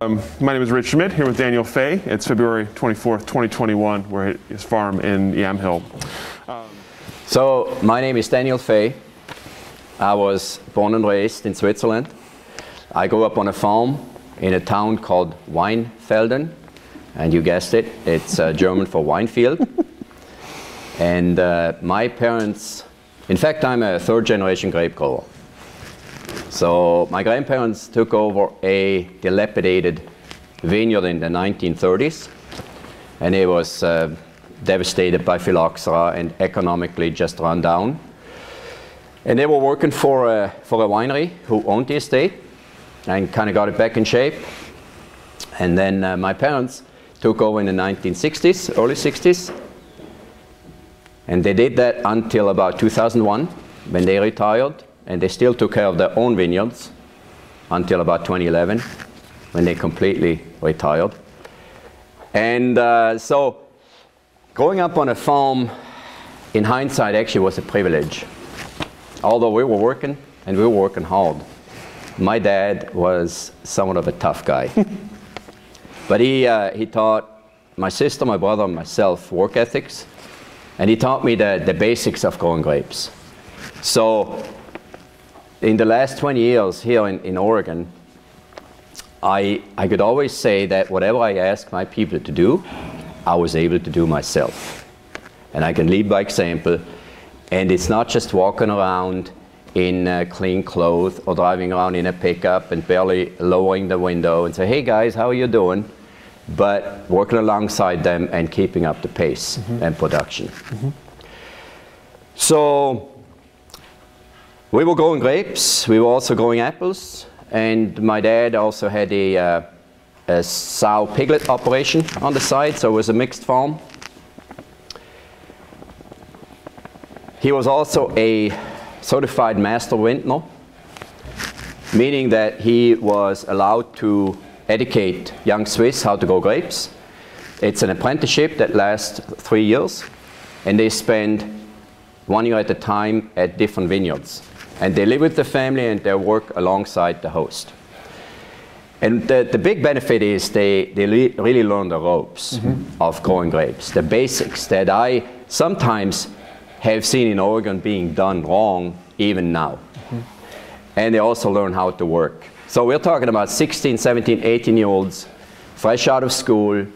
Um, my name is Rich Schmidt, here with Daniel Fey. It's February 24th, 2021. We're at his farm in Yamhill. Um, so, my name is Daniel Fey. I was born and raised in Switzerland. I grew up on a farm in a town called Weinfelden, and you guessed it, it's uh, German for wine field. and uh, my parents, in fact, I'm a third generation grape grower. So my grandparents took over a dilapidated vineyard in the 1930s, and it was uh, devastated by phylloxera and economically just run down. And they were working for a, for a winery who owned the estate and kind of got it back in shape. And then uh, my parents took over in the 1960s, early 60s. And they did that until about 2001 when they retired and they still took care of their own vineyards until about 2011 when they completely retired. And uh, so growing up on a farm in hindsight actually was a privilege. Although we were working and we were working hard. My dad was somewhat of a tough guy. but he, uh, he taught my sister, my brother, and myself work ethics. And he taught me the, the basics of growing grapes. So in the last 20 years here in, in Oregon, I, I could always say that whatever I asked my people to do, I was able to do myself. And I can lead by example. And it's not just walking around in uh, clean clothes or driving around in a pickup and barely lowering the window and say, hey guys, how are you doing? But working alongside them and keeping up the pace mm-hmm. and production. Mm-hmm. So we were growing grapes, we were also growing apples, and my dad also had a, uh, a sow piglet operation on the side, so it was a mixed farm. He was also a certified master vintner, meaning that he was allowed to educate young Swiss how to grow grapes. It's an apprenticeship that lasts three years, and they spend one year at a time at different vineyards and they live with the family and they work alongside the host. And the, the big benefit is they, they really learn the ropes mm-hmm. of growing grapes, the basics that I sometimes have seen in Oregon being done wrong even now. Mm-hmm. And they also learn how to work. So we're talking about 16, 17, 18 year olds fresh out of school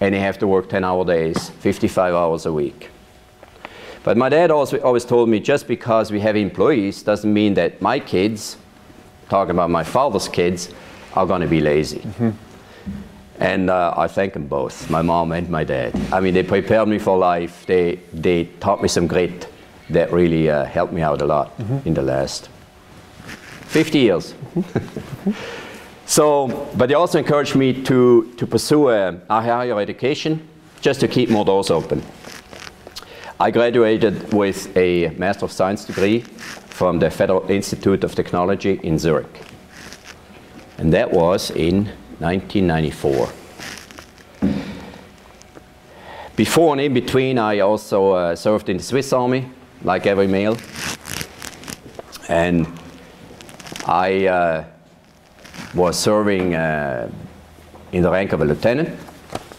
and they have to work 10 hour days, 55 hours a week. But my dad always, always told me just because we have employees doesn't mean that my kids, talking about my father's kids, are going to be lazy. Mm-hmm. And uh, I thank them both, my mom and my dad. I mean, they prepared me for life. They, they taught me some grit that really uh, helped me out a lot mm-hmm. in the last 50 years. Mm-hmm. so, but they also encouraged me to, to pursue a, a higher education just to keep more doors open. I graduated with a Master of Science degree from the Federal Institute of Technology in Zurich. And that was in 1994. Before and in between, I also uh, served in the Swiss Army, like every male. And I uh, was serving uh, in the rank of a lieutenant,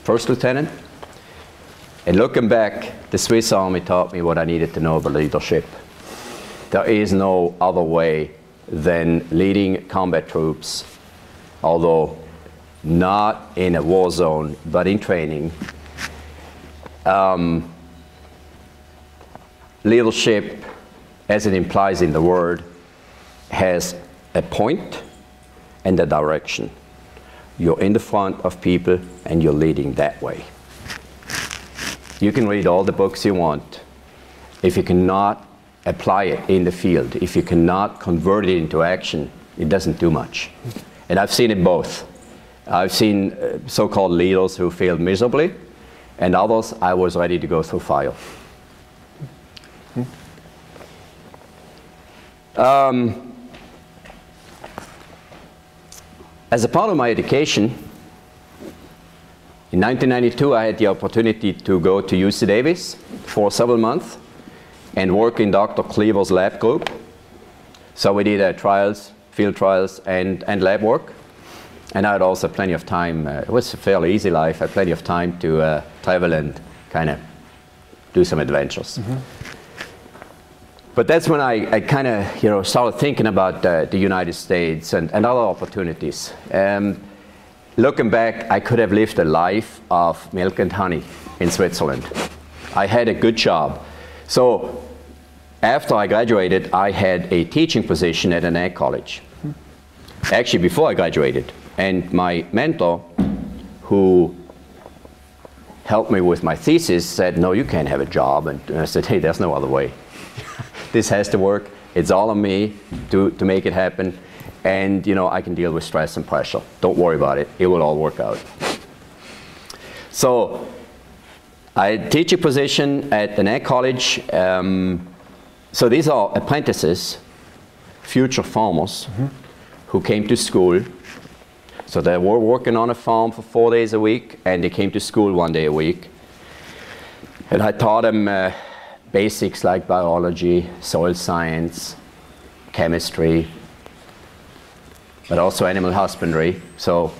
first lieutenant. And looking back, the Swiss Army taught me what I needed to know about leadership. There is no other way than leading combat troops, although not in a war zone, but in training. Um, leadership, as it implies in the word, has a point and a direction. You're in the front of people and you're leading that way. You can read all the books you want. If you cannot apply it in the field, if you cannot convert it into action, it doesn't do much. And I've seen it both. I've seen uh, so called leaders who failed miserably, and others I was ready to go through fire. Um, as a part of my education, in 1992 I had the opportunity to go to UC Davis for several months and work in Dr. Kliewer's lab group. So we did uh, trials, field trials, and, and lab work. And I had also plenty of time. Uh, it was a fairly easy life. I had plenty of time to uh, travel and kind of do some adventures. Mm-hmm. But that's when I, I kind of you know started thinking about uh, the United States and, and other opportunities. Um, looking back, I could have lived a life of milk and honey in Switzerland. I had a good job. So after I graduated, I had a teaching position at an ag college. Actually, before I graduated. And my mentor, who helped me with my thesis, said, No, you can't have a job. And I said, Hey, there's no other way. this has to work. It's all on me to, to make it happen. And, you know, I can deal with stress and pressure. Don't worry about it. It will all work out. So I teach a position at an ag college. Um, so these are apprentices, future farmers, mm-hmm. who came to school so they were working on a farm for four days a week, and they came to school one day a week. And I taught them uh, basics like biology, soil science, chemistry, but also animal husbandry. So,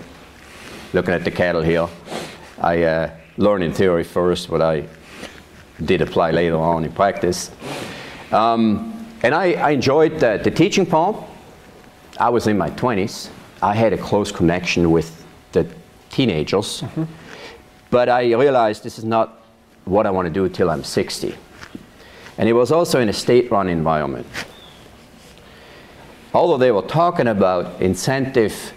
looking at the cattle here, I uh, learned in theory first, but I did apply later on in practice. Um, and I, I enjoyed the, the teaching part. I was in my 20s, I had a close connection with the teenagers, mm-hmm. but I realized this is not what I want to do till I'm 60. And it was also in a state run environment. Although they were talking about incentive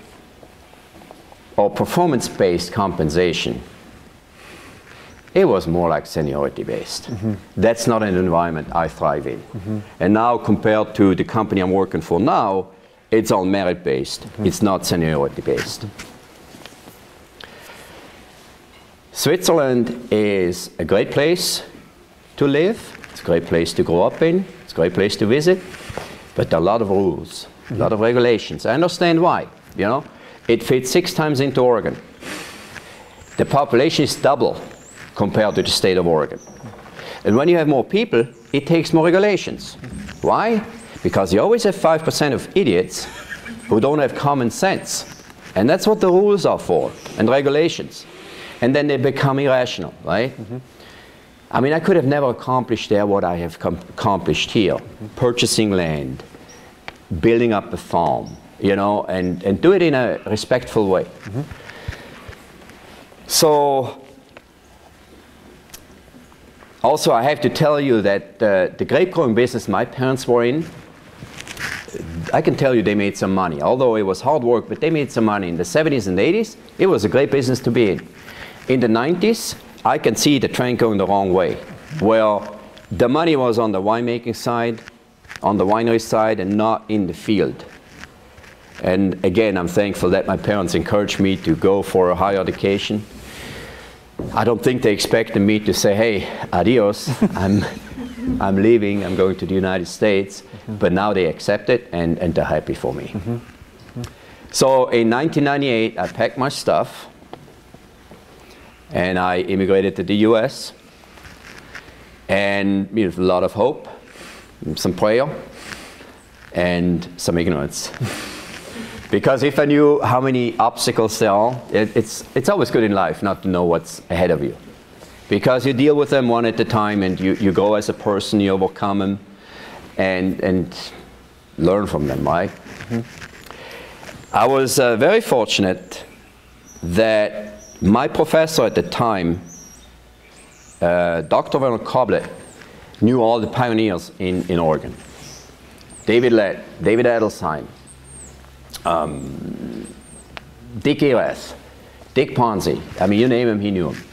or performance based compensation, it was more like seniority based. Mm-hmm. That's not an environment I thrive in. Mm-hmm. And now, compared to the company I'm working for now, it's all merit based, mm-hmm. it's not seniority based. Switzerland is a great place to live, it's a great place to grow up in, it's a great place to visit, but there are a lot of rules, a lot of regulations. I understand why, you know. It fits six times into Oregon. The population is double compared to the state of Oregon. And when you have more people, it takes more regulations. Why? Because you always have 5% of idiots who don't have common sense. And that's what the rules are for, and regulations. And then they become irrational, right? Mm-hmm. I mean, I could have never accomplished there what I have com- accomplished here purchasing land, building up a farm, you know, and, and do it in a respectful way. Mm-hmm. So, also, I have to tell you that uh, the grape growing business my parents were in I can tell you they made some money. Although it was hard work, but they made some money. In the 70s and 80s, it was a great business to be in. In the 90s, I can see the train going the wrong way. Well, the money was on the winemaking side, on the winery side, and not in the field. And again, I'm thankful that my parents encouraged me to go for a higher education. I don't think they expected me to say, hey, adios, I'm, I'm leaving, I'm going to the United States. Mm-hmm. But now they accept it and, and they're happy for me. Mm-hmm. Mm-hmm. So in 1998, I packed my stuff and I immigrated to the US. And with a lot of hope, some prayer, and some ignorance. because if I knew how many obstacles there are, it, it's, it's always good in life not to know what's ahead of you. Because you deal with them one at a time and you, you go as a person, you overcome them and, and learn from them, right? Mm-hmm. I was uh, very fortunate that my professor at the time, uh, Dr. Werner Koblet, knew all the pioneers in, in Oregon. David Lett, David Adelsheim, um, Dick Erath, Dick Ponzi. I mean, you name him, he knew him.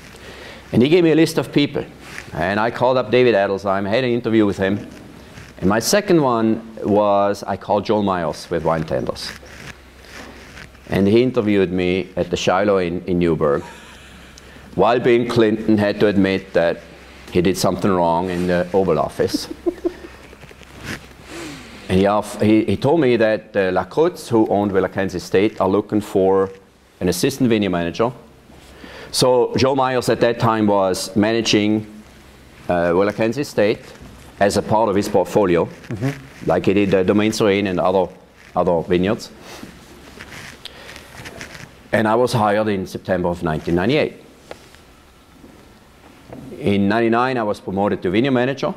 And he gave me a list of people. And I called up David Adelsheim, had an interview with him. And my second one was I called Joel Myers with Vinetenders. And he interviewed me at the Shilo Inn, in Newberg while Bill Clinton had to admit that he did something wrong in the Oval Office. and he, off, he, he, told me that uh, Lacroix, who owned Kansas Estate, are looking for an assistant vineyard manager. So Joel Myers at that time was managing uh, Kansas Estate as a part of his portfolio, mm-hmm. like he did uh, Domaine Serene and other, other vineyards. And I was hired in September of 1998. In 99, I was promoted to vineyard manager,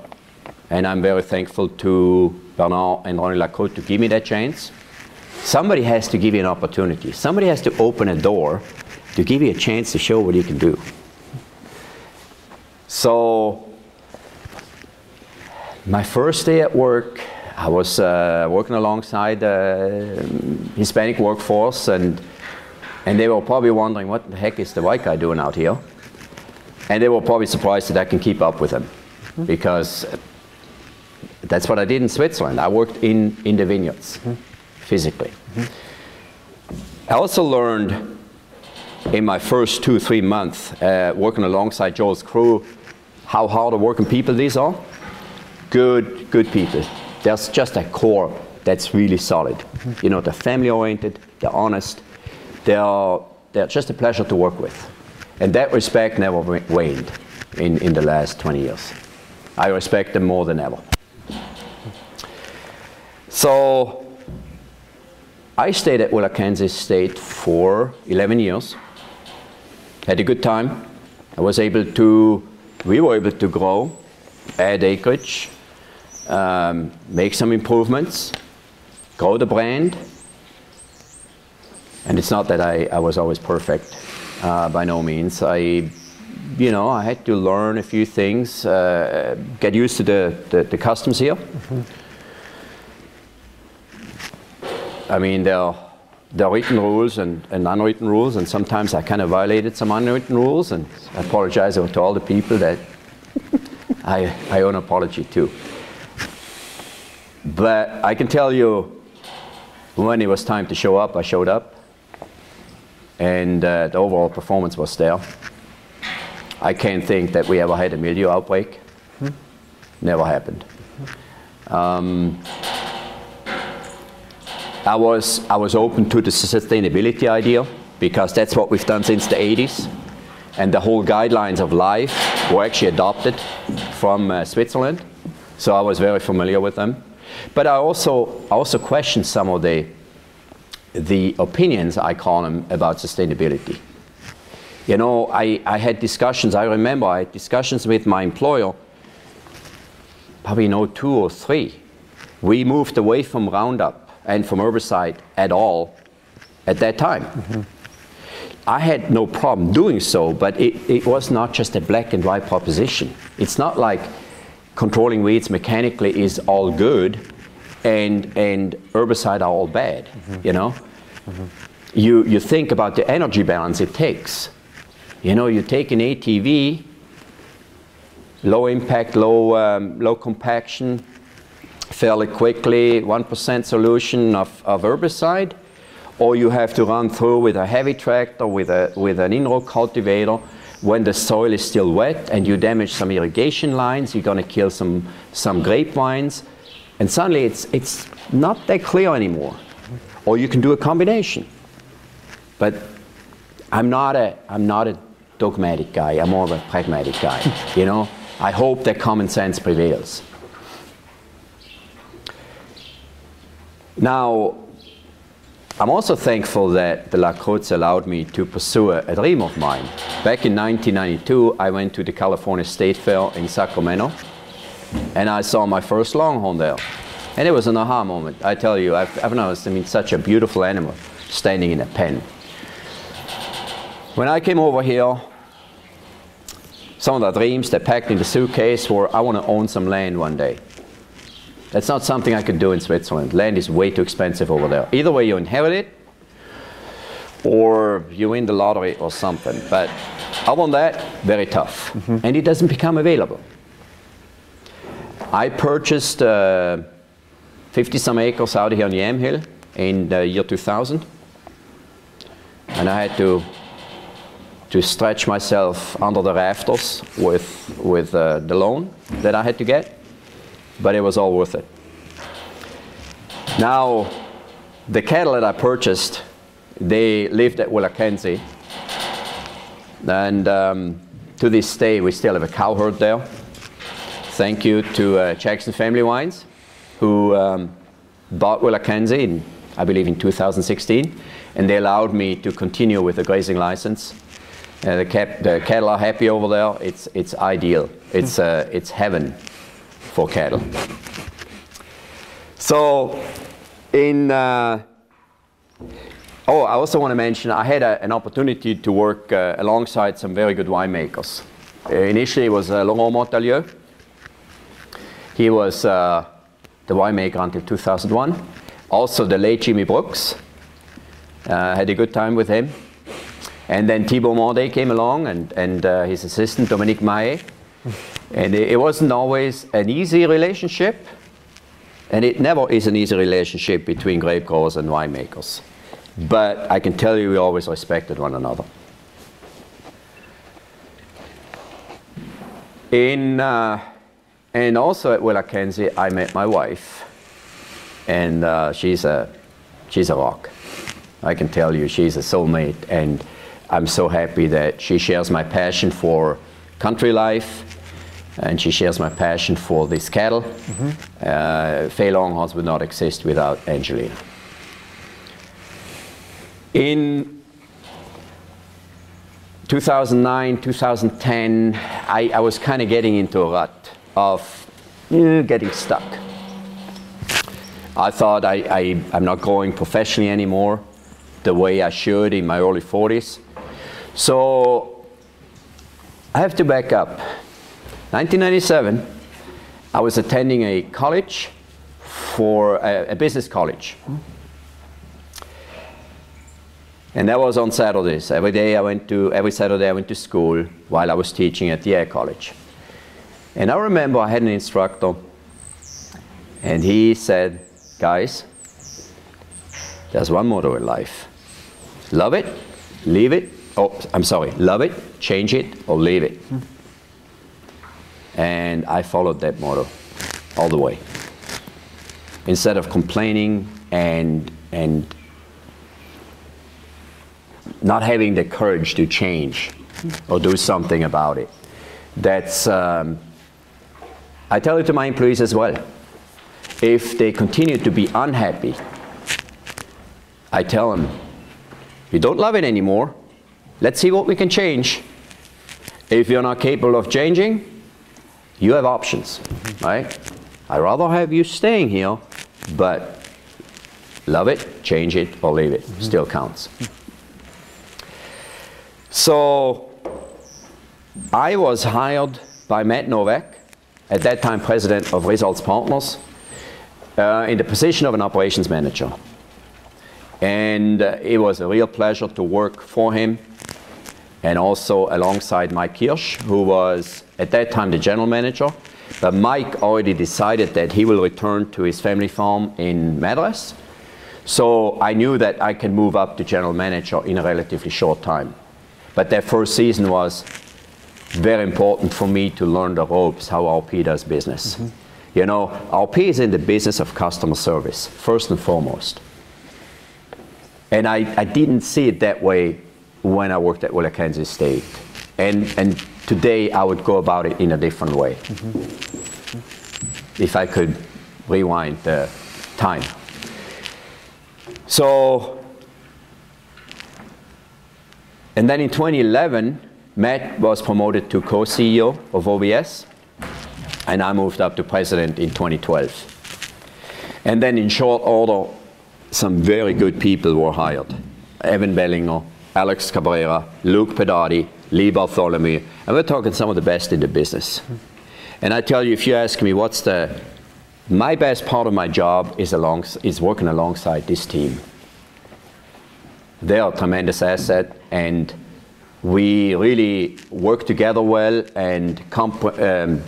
and I'm very thankful to Bernard and Ronni Lacroix to give me that chance. Somebody has to give you an opportunity. Somebody has to open a door to give you a chance to show what you can do. So, my first day at work, I was uh, working alongside the Hispanic workforce, and, and they were probably wondering what the heck is the white guy doing out here? And they were probably surprised that I can keep up with them mm-hmm. because that's what I did in Switzerland. I worked in, in the vineyards mm-hmm. physically. Mm-hmm. I also learned in my first two, three months uh, working alongside Joel's crew how hard working people these are. Good, good people. There's just a core that's really solid. Mm-hmm. You know, they're family oriented, they're honest, they're, they're just a pleasure to work with. And that respect never waned in, in the last 20 years. I respect them more than ever. So I stayed at WillaKenzie Estate for 11 years had a good time. I was able to, we were able to grow, add acreage, um, make some improvements, grow the brand. And it's not that I, I was always perfect, uh, by no means. I, you know, I had to learn a few things, uh, get used to the, the, the customs here. Mm-hmm. I mean, there there are written rules and, and, unwritten rules, and sometimes I kind of violated some unwritten rules, and I apologize to all the people that I, I owe an apology to. But I can tell you, when it was time to show up, I showed up, and uh, the overall performance was there. I can't think that we ever had a mildew outbreak. Hmm. Never happened. Um, I was, I was open to the sustainability idea because that's what we've done since the 80s. And the whole guidelines of LIVE were actually adopted from uh, Switzerland. So I was very familiar with them. But I also, I also questioned some of the, the opinions, I call them, about sustainability. You know, I, I had discussions, I remember I had discussions with my employer, probably no two or three. We moved away from Roundup and from herbicide at all at that time. Mm-hmm. I had no problem doing so, but it, it was not just a black and white proposition. It's not like controlling weeds mechanically is all good and, and herbicide are all bad, mm-hmm. you know? Mm-hmm. You, you think about the energy balance it takes. You know, you take an ATV, low impact, low, um, low compaction, fairly quickly 1% solution of, of herbicide, or you have to run through with a heavy tractor, with, a, with an in-row cultivator, when the soil is still wet and you damage some irrigation lines, you're going to kill some, some grapevines, and suddenly it's, it's not that clear anymore. Or you can do a combination. But I'm not a, I'm not a dogmatic guy, I'm more of a pragmatic guy. you know, I hope that common sense prevails. Now, I'm also thankful that the Lacroix allowed me to pursue a, dream of mine. Back in 1992, I went to the California State Fair in Sacramento, and I saw my first longhorn there. And it was an aha moment. I tell you, I've, I've noticed, I mean, such a beautiful animal standing in a pen. When I came over here, some of the dreams that packed in the suitcase were, I want to own some land one day. That's not something I could do in Switzerland. Land is way too expensive over there. Either way, you inherit it or you win the lottery or something. But I want that, very tough. Mm-hmm. And it doesn't become available. I purchased 50 uh, some acres out here on Yamhill in the year 2000. And I had to to stretch myself under the rafters with, with uh, the loan that I had to get, but it was all worth it. Now, the cattle that I purchased, they lived at WillaKenzie, and um, to this day, we still have a cow herd there. Thank you to uh, Jackson Family Wines, who um, bought WillaKenzie, in, I believe, in 2016, and they allowed me to continue with the grazing license. Uh, the, cap- the, cattle are happy over there. It's, it's ideal. It's, uh, it's heaven for cattle. So, in uh, oh, I also want to mention I had a, an opportunity to work uh, alongside some very good winemakers. Uh, initially, it was uh, Laurent Montalieu. He was uh, the winemaker until 2001. Also, the late Jimmy Brooks. Uh, had a good time with him. And then Thibaud Mandet came along and, and uh, his assistant Dominique Mahé. And it, it wasn't always an easy relationship. And it never is an easy relationship between grape growers and winemakers. But I can tell you, we always respected one another. In, uh, and also at WillaKenzie, I met my wife. And uh, she's, a, she's a rock. I can tell you, she's a soulmate. And I'm so happy that she shares my passion for country life and she shares my passion for this cattle. Mm-hmm. Uh, Fey Longhorns would not exist without Angelina. In 2009, 2010, I, I was kind of getting into a rut of uh, getting stuck. I thought I, I, I'm not going professionally anymore the way I should in my early 40s. So I have to back up. 1997, I was attending a college for a, a business college. And that was on Saturdays. Every day I went to, every Saturday I went to school while I was teaching at the Air College. And I remember I had an instructor, and he said, Guys, there's one motto in life love it, leave it, oh, I'm sorry, love it, change it, or leave it. And I followed that motto all the way. Instead of complaining and, and not having the courage to change or do something about it. That's, um, I tell it to my employees as well. If they continue to be unhappy, I tell them, you don't love it anymore. Let's see what we can change. If you're not capable of changing, you have options, right? I'd rather have you staying here, but love it, change it, or leave it. Mm-hmm. Still counts. So I was hired by Matt Novak, at that time president of Results Partners, uh, in the position of an operations manager. And uh, it was a real pleasure to work for him and also alongside Mike Kirsch, who was at that time the general manager. But Mike already decided that he will return to his family farm in Madras. So I knew that I can move up to general manager in a relatively short time. But that first season was very important for me to learn the ropes, how RP does business. Mm-hmm. You know, RP is in the business of customer service, first and foremost. And I, I didn't see it that way when I worked at WillaKenzie Estate. And, and today I would go about it in a different way. Mm-hmm. If I could rewind the time. So, and then in 2011, Matt was promoted to co CEO of OBS, and I moved up to president in 2012. And then, in short order, some very good people were hired Evan Bellinger, Alex Cabrera, Luke Pedati, Lee Bartholomew, and we're talking some of the best in the business. And I tell you, if you ask me what's the my best part of my job is along is working alongside this team. They are a tremendous asset, and we really work together well and comp- um,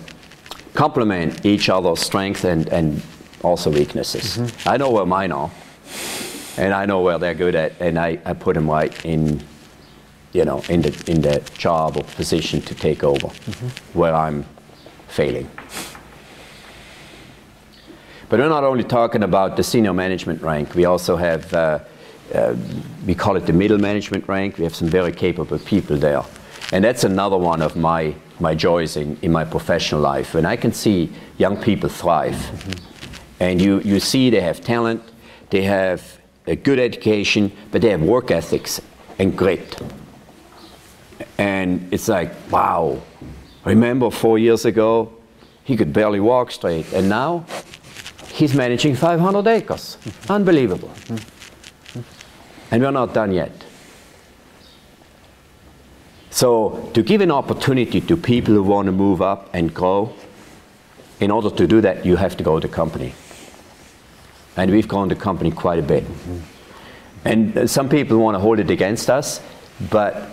complement each other's strengths and, and also weaknesses. Mm-hmm. I know where mine are and I know where they're good at, and I, I put them right in you know, in the in the job or position to take over where I'm failing. But we're not only talking about the senior management rank. We also have, uh, uh, we call it the middle management rank. We have some very capable people there. And that's another one of my, my joys in, in my professional life. When I can see young people thrive, and you, you see they have talent, they have a good education, but they have work ethics and grit. And it's like, wow, remember four years ago, he could barely walk straight, and now he's managing 500 acres. Unbelievable. And we're not done yet. So, to give an opportunity to people who want to move up and grow, in order to do that, you have to grow the company. And we've grown the company quite a bit. And uh, some people want to hold it against us, but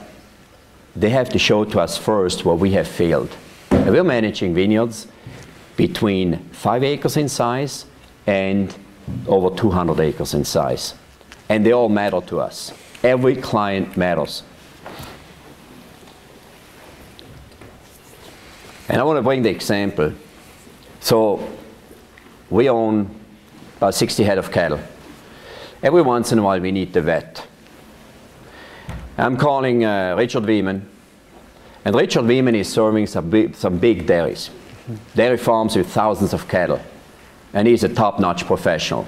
they have to show to us first where we have failed. And we're managing vineyards between five acres in size and over 200 acres in size. And they all matter to us. Every client matters. And I want to bring the example. So we own about 60 head of cattle. Every once in a while we need the vet. I'm calling uh, Richard Wieman, and Richard Wieman is serving some some big dairies, dairy farms with thousands of cattle, and he's a top-notch professional.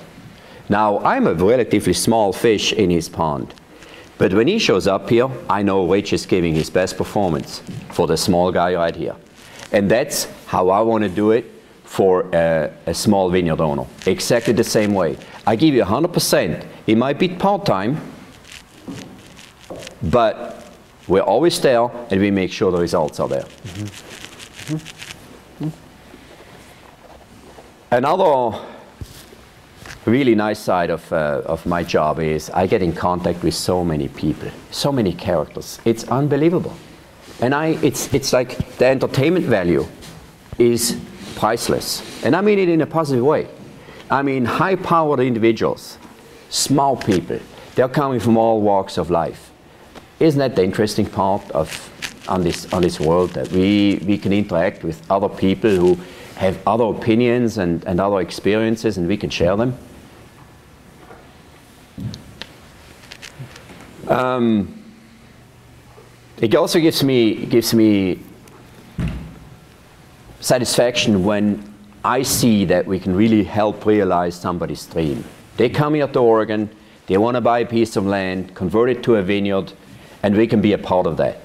Now, I'm a relatively small fish in his pond, but when he shows up here, I know Rich is giving his best performance for the small guy right here. And that's how I want to do it for a, a small vineyard owner. Exactly the same way. I give you 100%. It might be part-time, but we're always there and we make sure the results are there. Mm-hmm. Mm-hmm. Another really nice side of, uh, of my job is I get in contact with so many people, so many characters. It's unbelievable. And I, it's, it's like the entertainment value is priceless. And I mean it in a positive way. I mean high powered individuals, small people, they're coming from all walks of life. Isn't that the interesting part of on this, on this world that we, we can interact with other people who have other opinions and, and other experiences and we can share them? Um, it also gives me, gives me satisfaction when I see that we can really help realize somebody's dream. They come here to Oregon, they want to buy a piece of land, convert it to a vineyard, and we can be a part of that.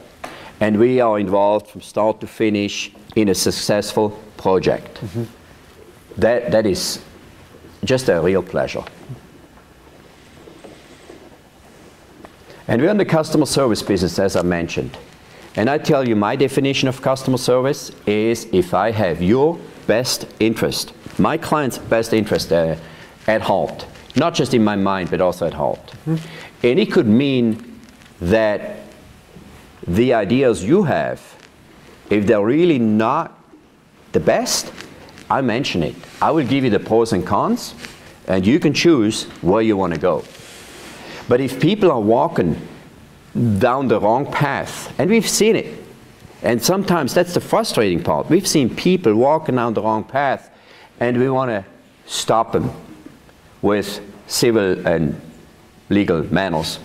And we are involved from start to finish in a successful project. That, that is just a real pleasure. And we're in the customer service business, as I mentioned. And I tell you, my definition of customer service is if I have your best interest, my client's best interest uh, at heart, not just in my mind, but also at heart. And it could mean that the ideas you have, if they're really not the best, I mention it. I will give you the pros and cons, and you can choose where you want to go. But if people are walking down the wrong path, and we've seen it, and sometimes that's the frustrating part. We've seen people walking down the wrong path, and we want to stop them with civil and legal manners.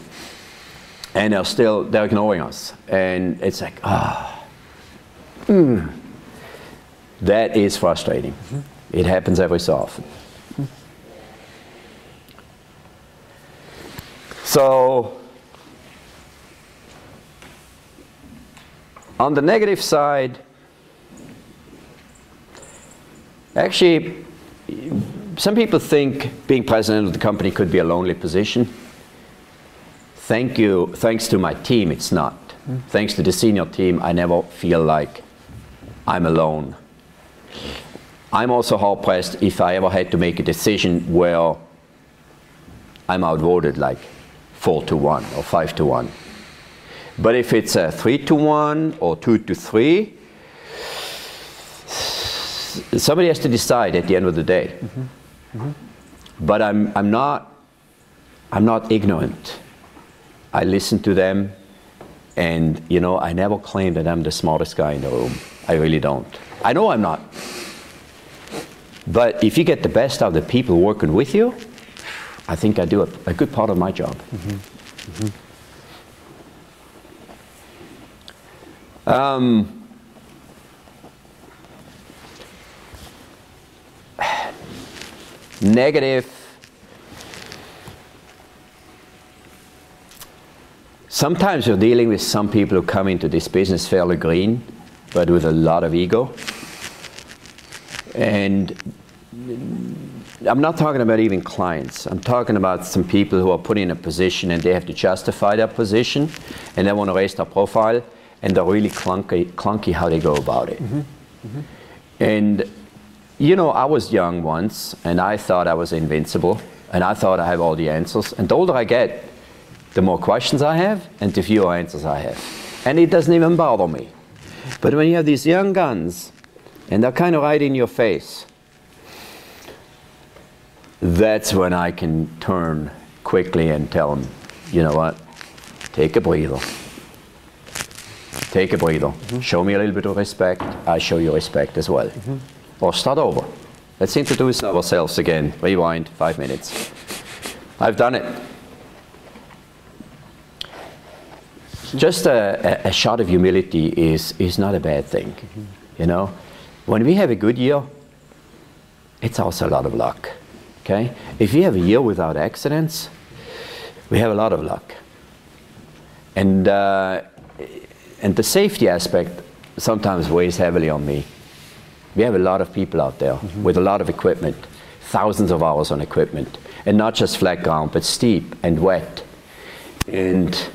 And they're still, they're ignoring us. And it's like, ah, mm. that is frustrating. It happens every so often. So, on the negative side, actually, some people think being president of the company could be a lonely position. Thank you, thanks to my team, it's not. Thanks to the senior team, I never feel like I'm alone. I'm also hard pressed if I ever had to make a decision where I'm outvoted, like four to one or five to one. But if it's a three to one or two to three, somebody has to decide at the end of the day. Mm-hmm. Mm-hmm. But I'm, I'm, not, I'm not ignorant. I listen to them And, you know, I never claim that I'm the smartest guy in the room. I really don't. I know I'm not. But if you get the best out of the people working with you, I think I do a, a good part of my job. Um, negative. Sometimes you're dealing with some people who come into this business fairly green, but with a lot of ego. And I'm not talking about even clients. I'm talking about some people who are put in a position and they have to justify their position and they want to raise their profile and they're really clunky, clunky how they go about it. Mm-hmm. Mm-hmm. And you know, I was young once and I thought I was invincible and I thought I have all the answers. And the older I get, the more questions I have and the fewer answers I have. And it doesn't even bother me. But when you have these young guns and they're kind of right in your face, that's when I can turn quickly and tell them, you know what, take a breather. Take a breather. Mm-hmm. Show me a little bit of respect. I show you respect as well. Mm-hmm. Or start over. Let's introduce ourselves again. Rewind five minutes. I've done it. Just a, a, a shot of humility is, is not a bad thing. Mm-hmm. You know, when we have a good year, it's also a lot of luck. Okay? If you have a year without accidents, we have a lot of luck. And, uh, and the safety aspect sometimes weighs heavily on me. We have a lot of people out there mm-hmm. with a lot of equipment, thousands of hours on equipment, and not just flat ground, but steep and wet. And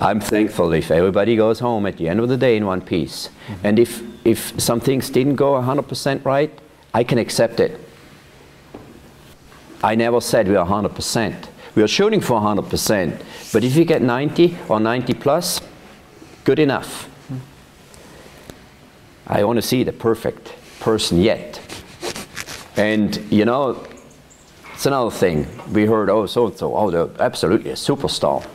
I'm thankful if everybody goes home at the end of the day in one piece. Mm-hmm. And if, if some things didn't go 100% right, I can accept it. I never said we are 100%. We are shooting for 100%. But if you get 90 or 90 plus, good enough. I want to see the perfect person yet. And you know, it's another thing. We heard, oh, so and so, oh, they're absolutely a superstar.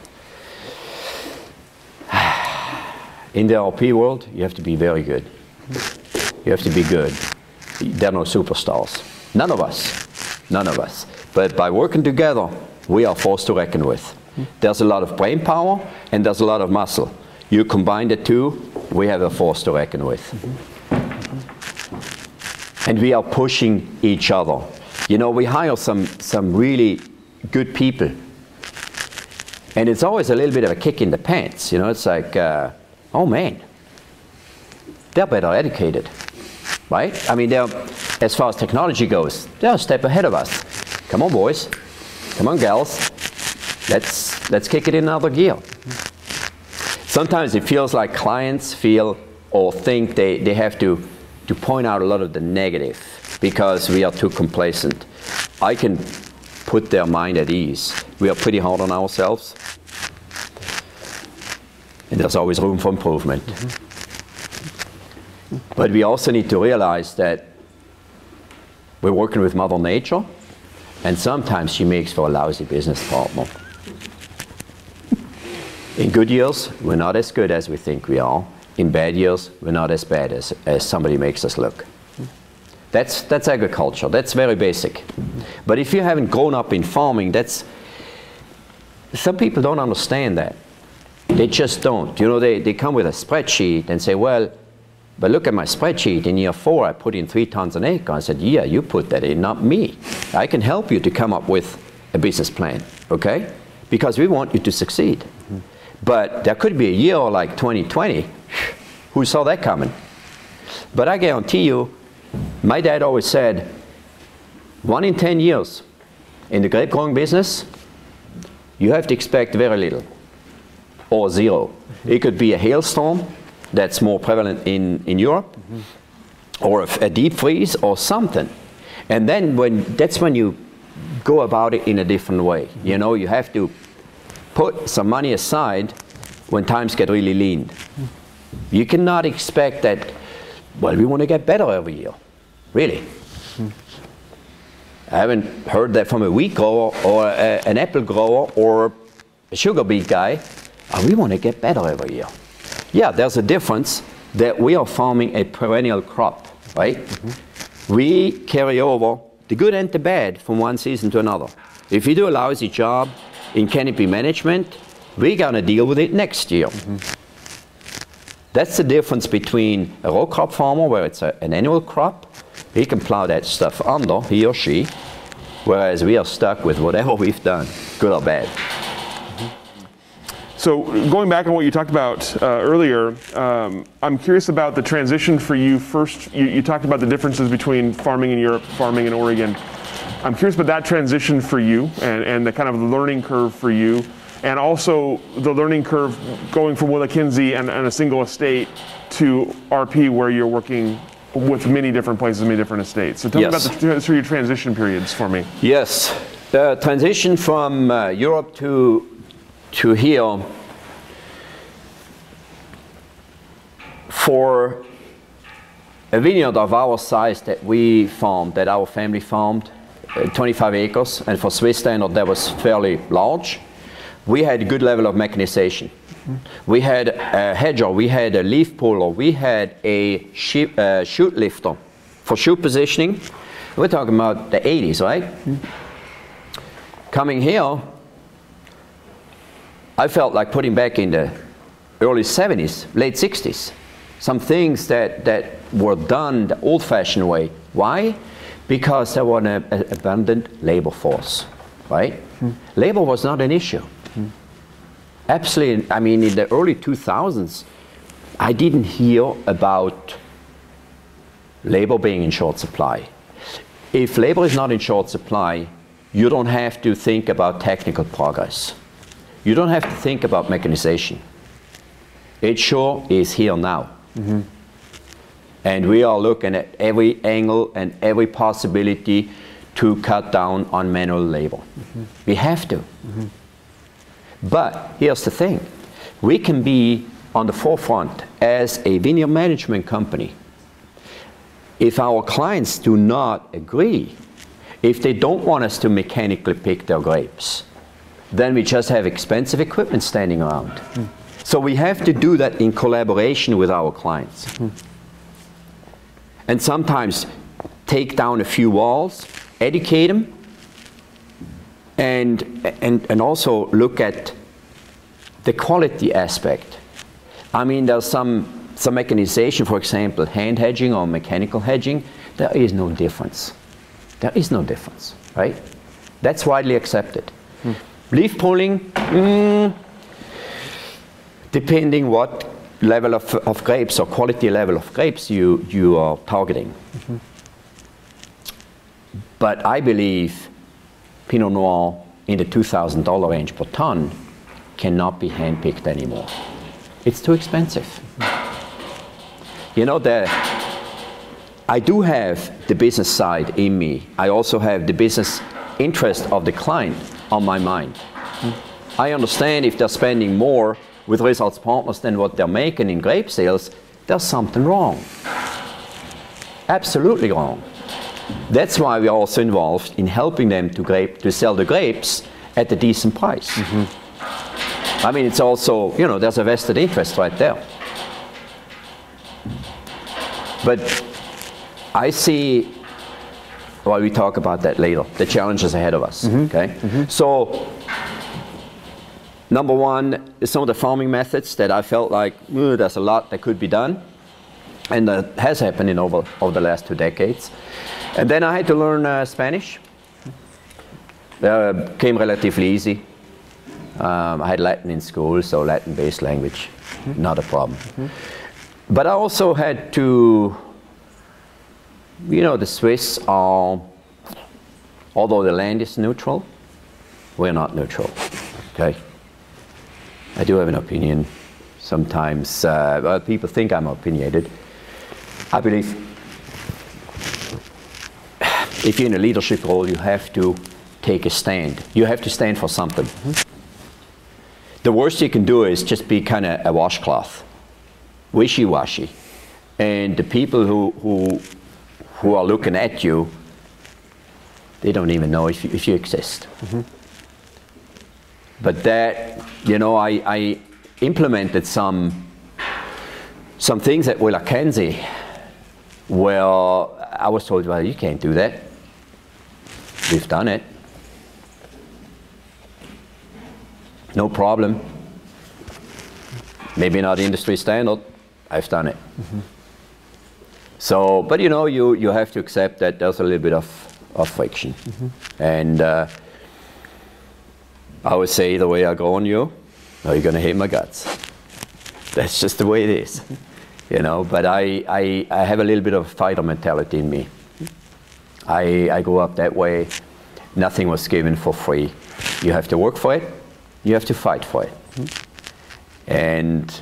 In the RP world, you have to be very good. You have to be good. There are no superstars. None of us. None of us. But by working together, we are forced to reckon with. There's a lot of brain power and there's a lot of muscle. You combine the two, we have a force to reckon with. And we are pushing each other. You know, we hire some, some really good people. And it's always a little bit of a kick in the pants. You know, it's like, uh, oh man, they're better educated, right? I mean, they're, as far as technology goes, they're a step ahead of us. Come on, boys. Come on, gals. Let's, let's kick it in another gear. Sometimes it feels like clients feel or think they, they have to, to point out a lot of the negative because we are too complacent. I can put their mind at ease. We are pretty hard on ourselves. And there's always room for improvement. Mm-hmm. But we also need to realize that we're working with Mother Nature and sometimes she makes for a lousy business partner. In good years, we're not as good as we think we are. In bad years, we're not as bad as, as somebody makes us look. That's, that's agriculture. That's very basic. But if you haven't grown up in farming, that's some people don't understand that. They just don't. You know, they, they come with a spreadsheet and say, well, but look at my spreadsheet. In year four, I put in three tons an acre. I said, yeah, you put that in, not me. I can help you to come up with a business plan, okay? Because we want you to succeed. Mm-hmm. But there could be a year like 2020. Who saw that coming? But I guarantee you, my dad always said, one in 10 years in the grape growing business, you have to expect very little or 0 mm-hmm. It could be a hailstorm, that's more prevalent in, in Europe, mm-hmm. or a, a, deep freeze, or something. And then when that's when you go about it in a different way. Mm-hmm. You know, you have to put some money aside when times get really lean. Mm-hmm. You cannot expect that. Well, we want to get better every year, really. I haven't heard that from a wheat grower or a, an apple grower or a sugar beet guy oh, we want to get better every year. Yeah, there's a difference that we are farming a perennial crop, right? Mm-hmm. We carry over the good and the bad from one season to another. If you do a lousy job in canopy management, we're going to deal with it next year. Mm-hmm. That's the difference between a row crop farmer, where it's a, an annual crop, he can plow that stuff under, he or she, whereas we are stuck with whatever we've done, good or bad. So going back on what you talked about uh, earlier, um, I'm curious about the transition for you. First, you, you, talked about the differences between farming in Europe, farming in Oregon. I'm curious about that transition for you and, and the kind of learning curve for you, and also the learning curve going from WillaKenzie and, and a single estate to RP, where you're working with many different places, many different estates. So tell yes. me about the three transition periods for me. Yes, the transition from uh, Europe to to here for a vineyard of our size that we farmed, that our family farmed, uh, 25 acres, and for Swiss standard that was fairly large. We had a good level of mechanization. We had a hedger, we had a leaf puller, we had a sheep, uh, shoot lifter for shoot positioning. We're talking about the 80s, right? Mm-hmm. Coming here, I felt like putting back in the early 70s, late 60s, some things that, that were done the old fashioned way. Why? Because there was an abundant labor force, right? Hmm. Labor was not an issue. Hmm. Absolutely, I mean, in the early 2000s, I didn't hear about labor being in short supply. If labor is not in short supply, you don't have to think about technical progress you don't have to think about mechanization. It sure is here now. Mm-hmm. And we are looking at every angle and every possibility to cut down on manual labor. Mm-hmm. We have to. Mm-hmm. But here's the thing we can be on the forefront as a vineyard management company. If our clients do not agree, if they don't want us to mechanically pick their grapes, then we just have expensive equipment standing around. Mm. So we have to do that in collaboration with our clients. Mm. And sometimes take down a few walls, educate them, and, and, and also look at the quality aspect. I mean, there's some, some mechanization, for example, hand hedging or mechanical hedging, there is no difference. There is no difference, right? That's widely accepted. Mm. Leaf pulling, mm, depending what level of, of grapes or quality level of grapes you, you are targeting. Mm-hmm. But I believe Pinot Noir in the $2,000 range per ton cannot be handpicked anymore. It's too expensive. You know, the, I do have the business side in me. I also have the business interest of the client on my mind. I understand if they're spending more with results partners than what they're making in grape sales, there's something wrong. Absolutely wrong. That's why we're also involved in helping them to, grape, to sell the grapes at a decent price. Mm-hmm. I mean, it's also, you know, there's a vested interest right there. But I see well, we talk about that later. The challenges ahead of us. Mm-hmm. Okay. Mm-hmm. So, number one is some of the farming methods that I felt like there's a lot that could be done, and that has happened in over over the last two decades. And then I had to learn uh, Spanish. Uh, came relatively easy. Um, I had Latin in school, so Latin-based language, mm-hmm. not a problem. Mm-hmm. But I also had to you know, the Swiss are, although the land is neutral, we're not neutral. Okay? I do have an opinion. Sometimes uh, well, people think I'm opinionated. I believe if you're in a leadership role, you have to take a stand. You have to stand for something. The worst you can do is just be kind of a washcloth, wishy washy. And the people who, who who are looking at you, they don't even know if you, if you exist. Mm-hmm. But that, you know, I, I, implemented some some things at WillaKenzie where I was told, well, you can't do that. We've done it. No problem. Maybe not industry standard. I've done it. Mm-hmm. So, but you know, you, you have to accept that there's a little bit of, of friction. Mm-hmm. And uh, I would say the way I go on you, or you're going to hate my guts. That's just the way it is. You know, but I, I, I have a little bit of fighter mentality in me. I, I grew up that way. Nothing was given for free. You have to work for it. You have to fight for it. Mm-hmm. And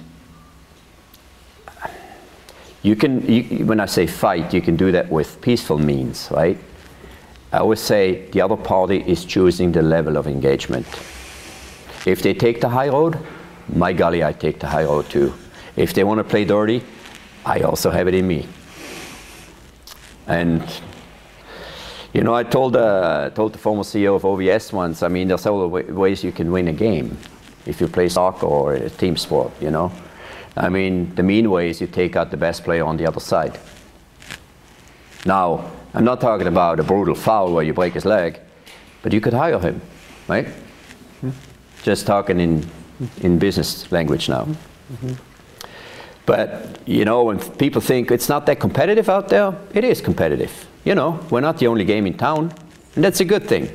you can, you, when I say fight, you can do that with peaceful means, right? I always say the other party is choosing the level of engagement. If they take the high road, my golly, I take the high road too. If they want to play dirty, I also have it in me. And you know, I told uh, told the former CEO of OVS once. I mean, there's several ways you can win a game if you play soccer or a team sport. You know, I mean, the mean way is you take out the best player on the other side. Now, I'm not talking about a brutal foul where you break his leg, but you could hire him, right? Mm-hmm. Just talking in, in business language now. Mm-hmm. But, you know, when people think it's not that competitive out there, it is competitive. You know, we're not the only game in town, and that's a good thing.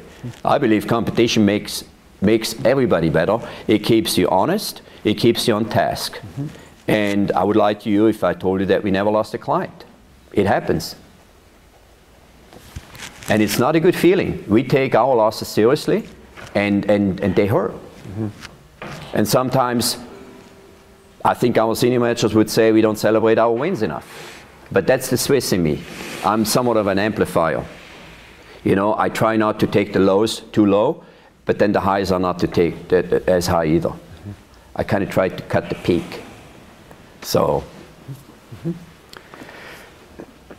I believe competition makes, makes everybody better. It keeps you honest, it keeps you on task. Mm-hmm. And I would lie to you if I told you that we never lost a client. It happens. And it's not a good feeling. We take our losses seriously, and, and, and they hurt. Mm-hmm. And sometimes I think our senior managers would say we don't celebrate our wins enough. But that's the Swiss in me. I'm somewhat of an amplifier. You know, I try not to take the lows too low, but then the highs are not to take as high either. Mm-hmm. I kind of try to cut the peak. So,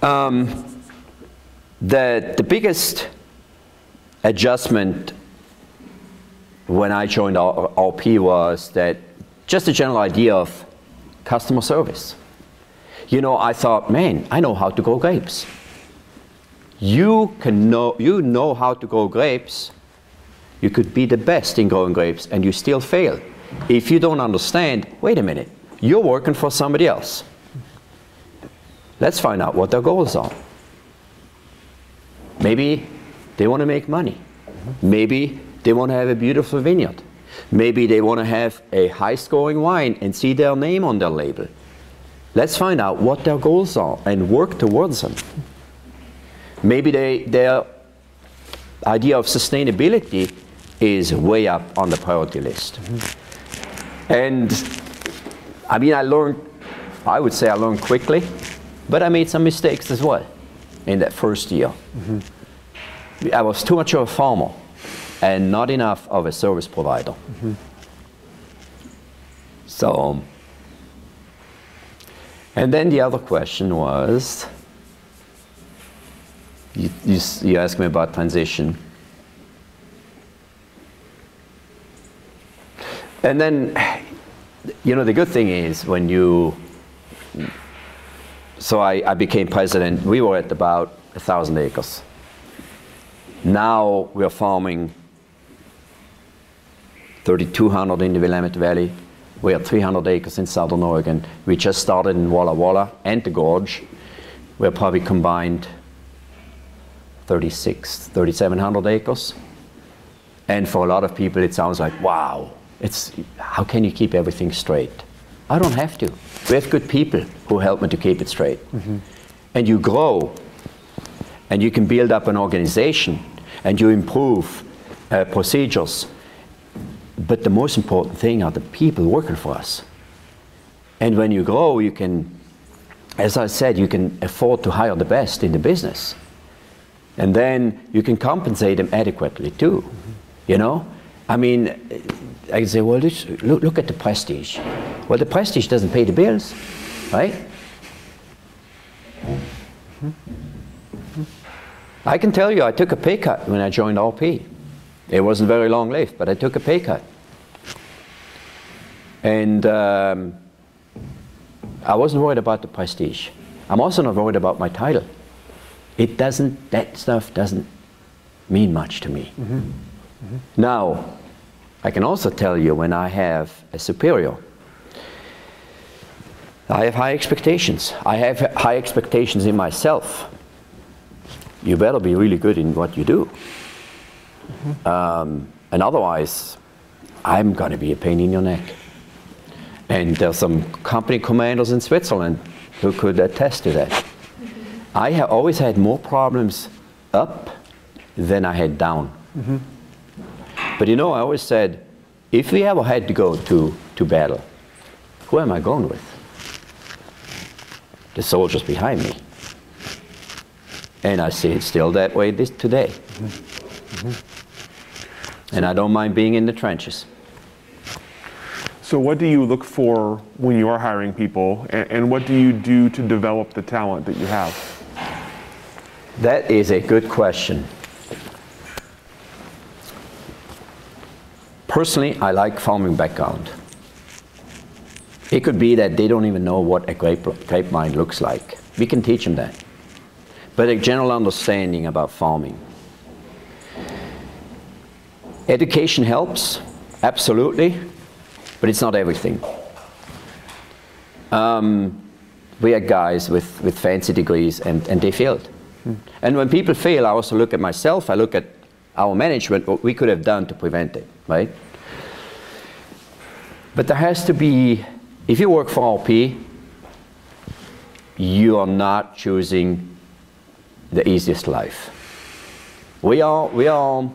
um, the, the biggest adjustment when I joined RP was that just a general idea of customer service. You know, I thought, man, I know how to grow grapes. You can know, you know how to grow grapes. You could be the best in growing grapes and you still fail. If you don't understand, wait a minute, you're working for somebody else. Let's find out what their goals are. Maybe they want to make money. Maybe they want to have a beautiful vineyard. Maybe they want to have a high scoring wine and see their name on their label. Let's find out what their goals are and work towards them. Maybe they, their idea of sustainability is way up on the priority list. And I mean, I learned, I would say I learned quickly, but I made some mistakes as well in that first year. Mm-hmm. I was too much of a farmer and not enough of a service provider. Mm-hmm. So, and then the other question was you, you, you asked me about transition. And then you know, the good thing is when you, so I, I became president, we were at about a thousand acres. Now we're farming 3,200 in the Willamette Valley. We have 300 acres in southern Oregon. We just started in Walla Walla and the Gorge. We're probably combined 36, 3,700 acres. And for a lot of people, it sounds like, wow, it's how can you keep everything straight? I don't have to. We have good people who help me to keep it straight. Mm-hmm. And you grow, and you can build up an organization, and you improve uh, procedures. But the most important thing are the people working for us. And when you grow, you can, as I said, you can afford to hire the best in the business. And then you can compensate them adequately too. Mm-hmm. You know? I mean, I can say, well, this, look, look at the prestige. Well, the prestige doesn't pay the bills, right? I can tell you, I took a pay cut when I joined RP. It wasn't very long lived, but I took a pay cut. And um, I wasn't worried about the prestige. I'm also not worried about my title. It doesn't, that stuff doesn't mean much to me. Mm-hmm. Mm-hmm. Now, I can also tell you when I have a superior, I have high expectations. I have high expectations in myself. You better be really good in what you do. Mm-hmm. Um, and otherwise, I'm going to be a pain in your neck. And there's some company commanders in Switzerland who could attest to that. I have always had more problems up than I had down. Mm-hmm. But you know, I always said, if we ever had to go to, to battle, who am I going with? The soldiers behind me. And I see it still that way this, today. Mm-hmm. Mm-hmm. And I don't mind being in the trenches. So, what do you look for when you are hiring people, and, and what do you do to develop the talent that you have? That is a good question. Personally, I like farming background. It could be that they don't even know what a grape, grapevine looks like. We can teach them that. But a general understanding about farming. Education helps, absolutely, but it's not everything. Um, we had guys with, with fancy degrees and, and they failed. Hmm. And when people fail, I also look at myself, I look at our management, what we could have done to prevent it, right? But there has to be, if you work for RP, you are not choosing the easiest life. We are, we are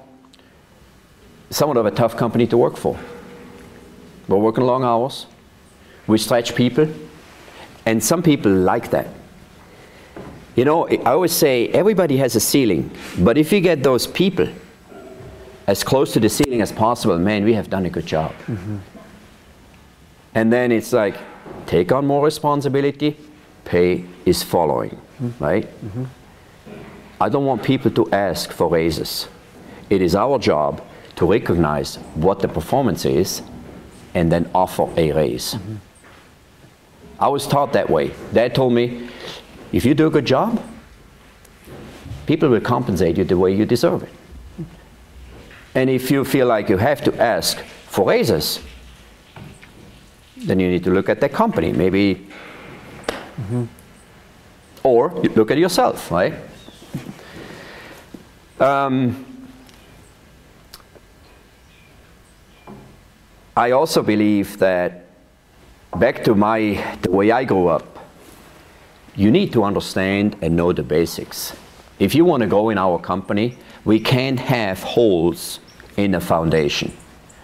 somewhat of a tough company to work for. We're working long hours, we stretch people, and some people like that. You know, I always say everybody has a ceiling, but if you get those people as close to the ceiling as possible, man, we have done a good job. Mm-hmm. And then it's like, take on more responsibility, pay is following, mm-hmm. right? Mm-hmm. I don't want people to ask for raises. It is our job to recognize what the performance is and then offer a raise. Mm-hmm. I was taught that way. Dad told me, if you do a good job, people will compensate you the way you deserve it. And if you feel like you have to ask for raises, then you need to look at the company, maybe, mm-hmm. or you look at yourself, right? Um, I also believe that back to my the way I grew up, you need to understand and know the basics. If you want to go in our company, we can't have holes in the foundation.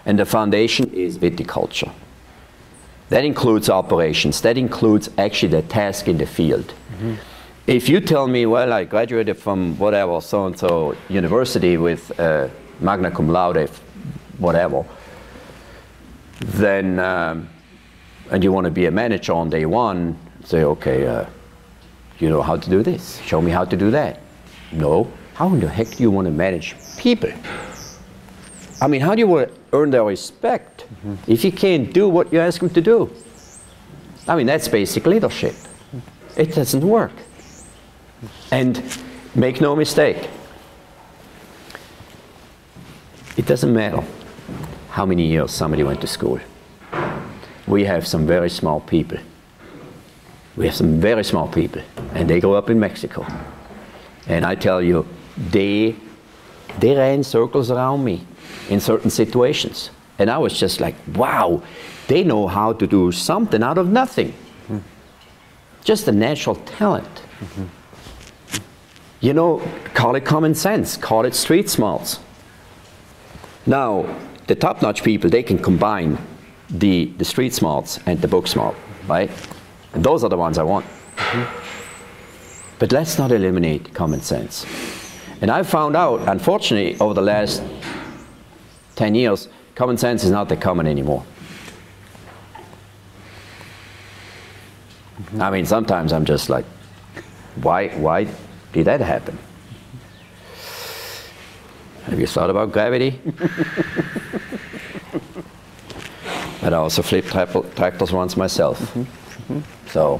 And the foundation is viticulture. That includes operations. That includes actually the task in the field. Mm-hmm. If you tell me, well, I graduated from whatever so and so university with uh, magna cum laude, whatever, then um, and you want to be a manager on day one, say, okay, uh, you know how to do this. Show me how to do that. No. How in the heck do you want to manage people? I mean, how do you want to earn their respect mm-hmm. if you can't do what you ask them to do? I mean, that's basic leadership. It doesn't work. And make no mistake, it doesn't matter how many years somebody went to school. We have some very small people. We have some very small people, and they grow up in Mexico. And I tell you, they, they ran circles around me in certain situations. And I was just like, wow, they know how to do something out of nothing. Mm-hmm. Just a natural talent. Mm-hmm. You know, call it common sense, call it street smarts. Now, the top notch people, they can combine the, the street smarts and the book smart, right? And those are the ones I want. Mm-hmm. But let's not eliminate common sense. And I found out, unfortunately, over the last 10 years, common sense is not that common anymore. I mean, sometimes I'm just like, why, why did that happen? Have you thought about gravity? but I also flipped tra- tractors once myself. Mm-hmm. Mm-hmm. So,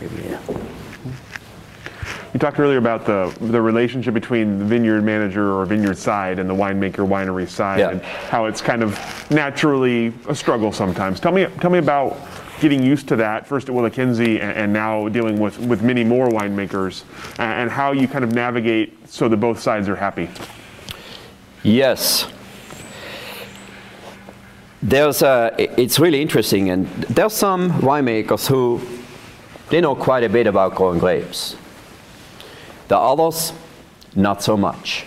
maybe, yeah. You talked earlier about the the relationship between the vineyard manager or vineyard side and the winemaker winery side, Yeah. and how it's kind of naturally a struggle sometimes. Tell me tell me about getting used to that first at WillaKenzie and, and now dealing with with many more winemakers, and, and how you kind of navigate so that both sides are happy. Yes. There's a, it's really interesting, and there's some winemakers who they know quite a bit about growing grapes. The others, not so much.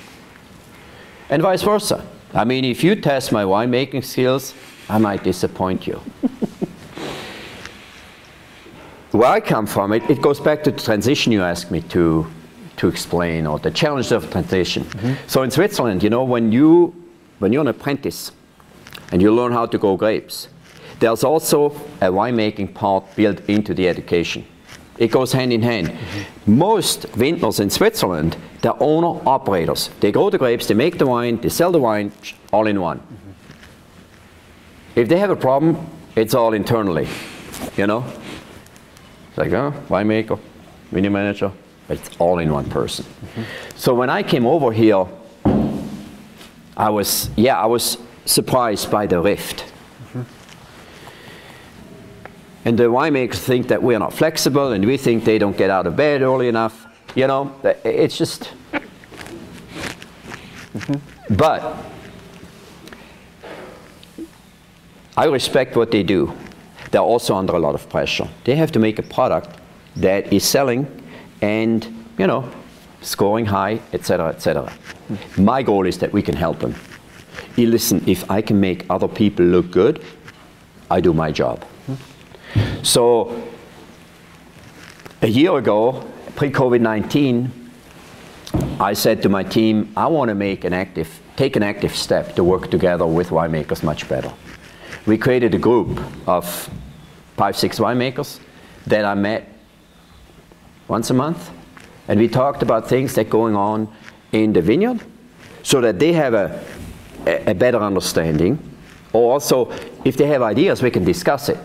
And vice versa. I mean, if you test my winemaking skills, I might disappoint you. Where I come from, it, it goes back to the transition you asked me to, to explain, or the challenge of transition. Mm-hmm. So in Switzerland, you know, when, you, when you're an apprentice and you learn how to grow grapes, there's also a winemaking part built into the education. It goes hand in hand. Most vintners in Switzerland, they're owner operators. They grow the grapes, they make the wine, they sell the wine, all in one. If they have a problem, it's all internally, you know? It's like, oh, winemaker, vineyard manager, it's all in one person. So when I came over here, I was, yeah, I was surprised by the rift. And the winemakers think that we're not flexible and we think they don't get out of bed early enough. You know, it's just. Mm-hmm. But I respect what they do. They're also under a lot of pressure. They have to make a product that is selling and, you know, scoring high, etc., etc. Mm-hmm. My goal is that we can help them. You listen, if I can make other people look good, I do my job. So, a year ago, pre COVID 19, I said to my team, I want to make an active, take an active step to work together with winemakers much better. We created a group of five, six winemakers that I met once a month, and we talked about things that are going on in the vineyard so that they have a, a better understanding. Or also, if they have ideas, we can discuss it.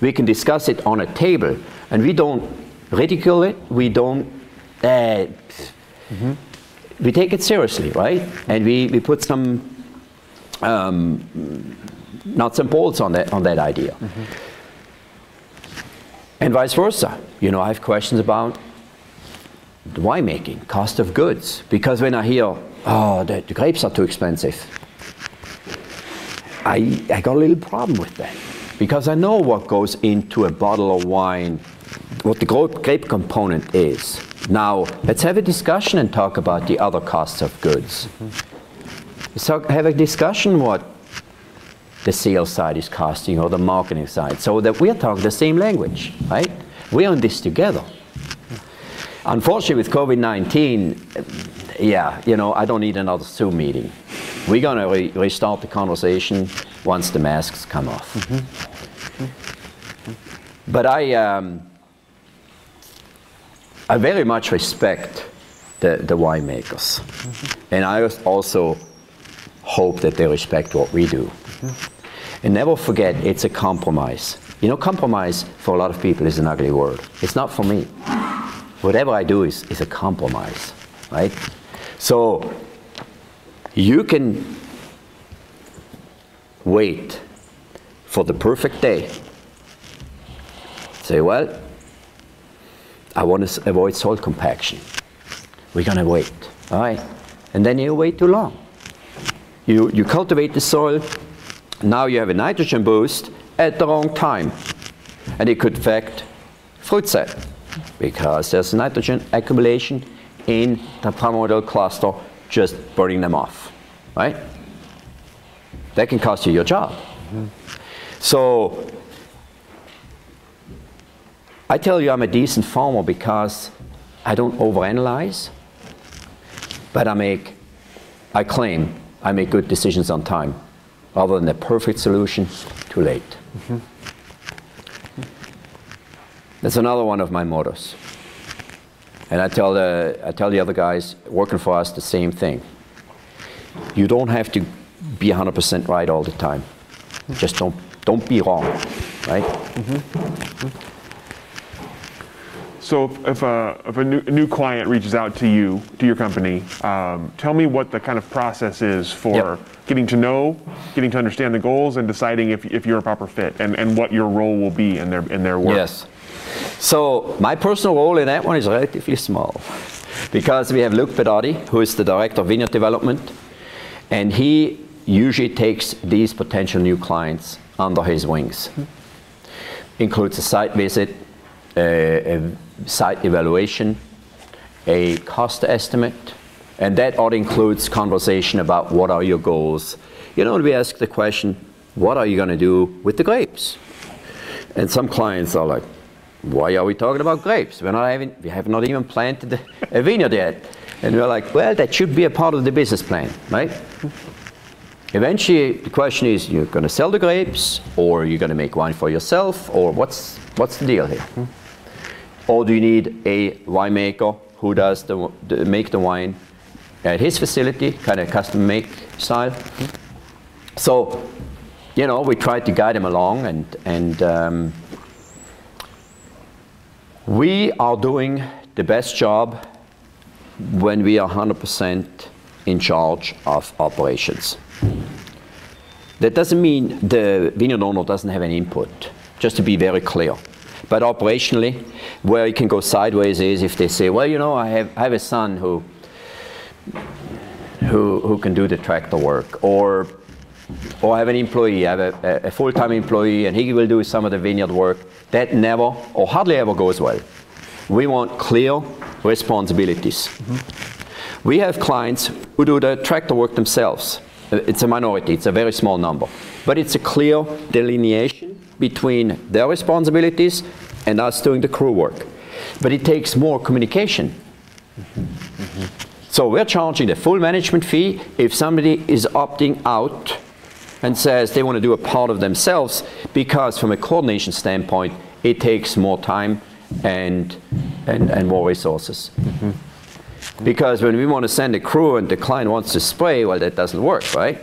We can discuss it on a table, and we don't ridicule it. We don't. Uh, mm-hmm. We take it seriously, right? And we, we put some um, nuts and bolts on that on that idea. Mm-hmm. And vice versa. You know, I have questions about the winemaking, cost of goods, because when I hear, oh, the, the grapes are too expensive, I, I got a little problem with that because I know what goes into a bottle of wine, what the grape component is. Now, let's have a discussion and talk about the other costs of goods. Mm-hmm. Let's have a discussion what the sales side is costing or the marketing side so that we're talking the same language, right? We're in this together. Unfortunately, with COVID 19, yeah, you know, I don't need another Zoom meeting. We're going to re- restart the conversation once the masks come off. Mm-hmm. But I, um, I very much respect the, the winemakers. Mm-hmm. And I also hope that they respect what we do. Mm-hmm. And never forget, it's a compromise. You know, compromise for a lot of people is an ugly word. It's not for me. Whatever I do is, is a compromise, right? So you can wait for the perfect day. Say, well, I want to avoid soil compaction. We're going to wait, all right? And then you wait too long. You, you cultivate the soil, now you have a nitrogen boost at the wrong time. And it could affect fruit set because there's nitrogen accumulation in the primordial cluster just burning them off, right? That can cost you your job. Mm-hmm. So I tell you I'm a decent farmer because I don't overanalyze, but I make, I claim I make good decisions on time, rather than the perfect solution too late. Mm-hmm. That's another one of my mottos. And I tell the, I tell the other guys working for us the same thing. You don't have to be 100% right all the time. Just don't, don't be wrong, right? So if, if, a, if a, new, a new client reaches out to you, to your company, um, tell me what the kind of process is for Yep. getting to know, getting to understand the goals, and deciding if, if you're a proper fit and, and what your role will be in their, in their work. Yes. So my personal role in that one is relatively small because we have Luc Pedati, who is the director of vineyard development, and he usually takes these potential new clients under his wings. Includes a site visit, a, a site evaluation, a cost estimate, and that all includes conversation about what are your goals. You know, we ask the question, what are you going to do with the grapes? And some clients are like, why are we talking about grapes? We're not having, we have not even planted a vineyard yet. And we're like, well, that should be a part of the business plan, right? Eventually, the question is, you're going to sell the grapes, or you're going to make wine for yourself, or what's, what's the deal here? Or do you need a winemaker who does the, the, make the wine at his facility, kind of custom make style? So, you know, we try to guide them along, and, and um, we are doing the best job when we are 100% in charge of operations. That doesn't mean the vineyard owner doesn't have any input, just to be very clear. But operationally, where it can go sideways is if they say, well, you know, I have, I have a son who, who, who can do the tractor work, or, or I have an employee, I have a, a full-time employee, and he will do some of the vineyard work. That never, or hardly ever goes well. We want clear responsibilities. We have clients who do the tractor work themselves. It's a minority, it's a very small number. But it's a clear delineation between their responsibilities and us doing the crew work. But it takes more communication. So we're charging the full management fee if somebody is opting out and says they want to do a part of themselves because from a coordination standpoint it takes more time and, and, and more resources. Mm-hmm. Because when we want to send a crew and the client wants to spray, well, that doesn't work, right?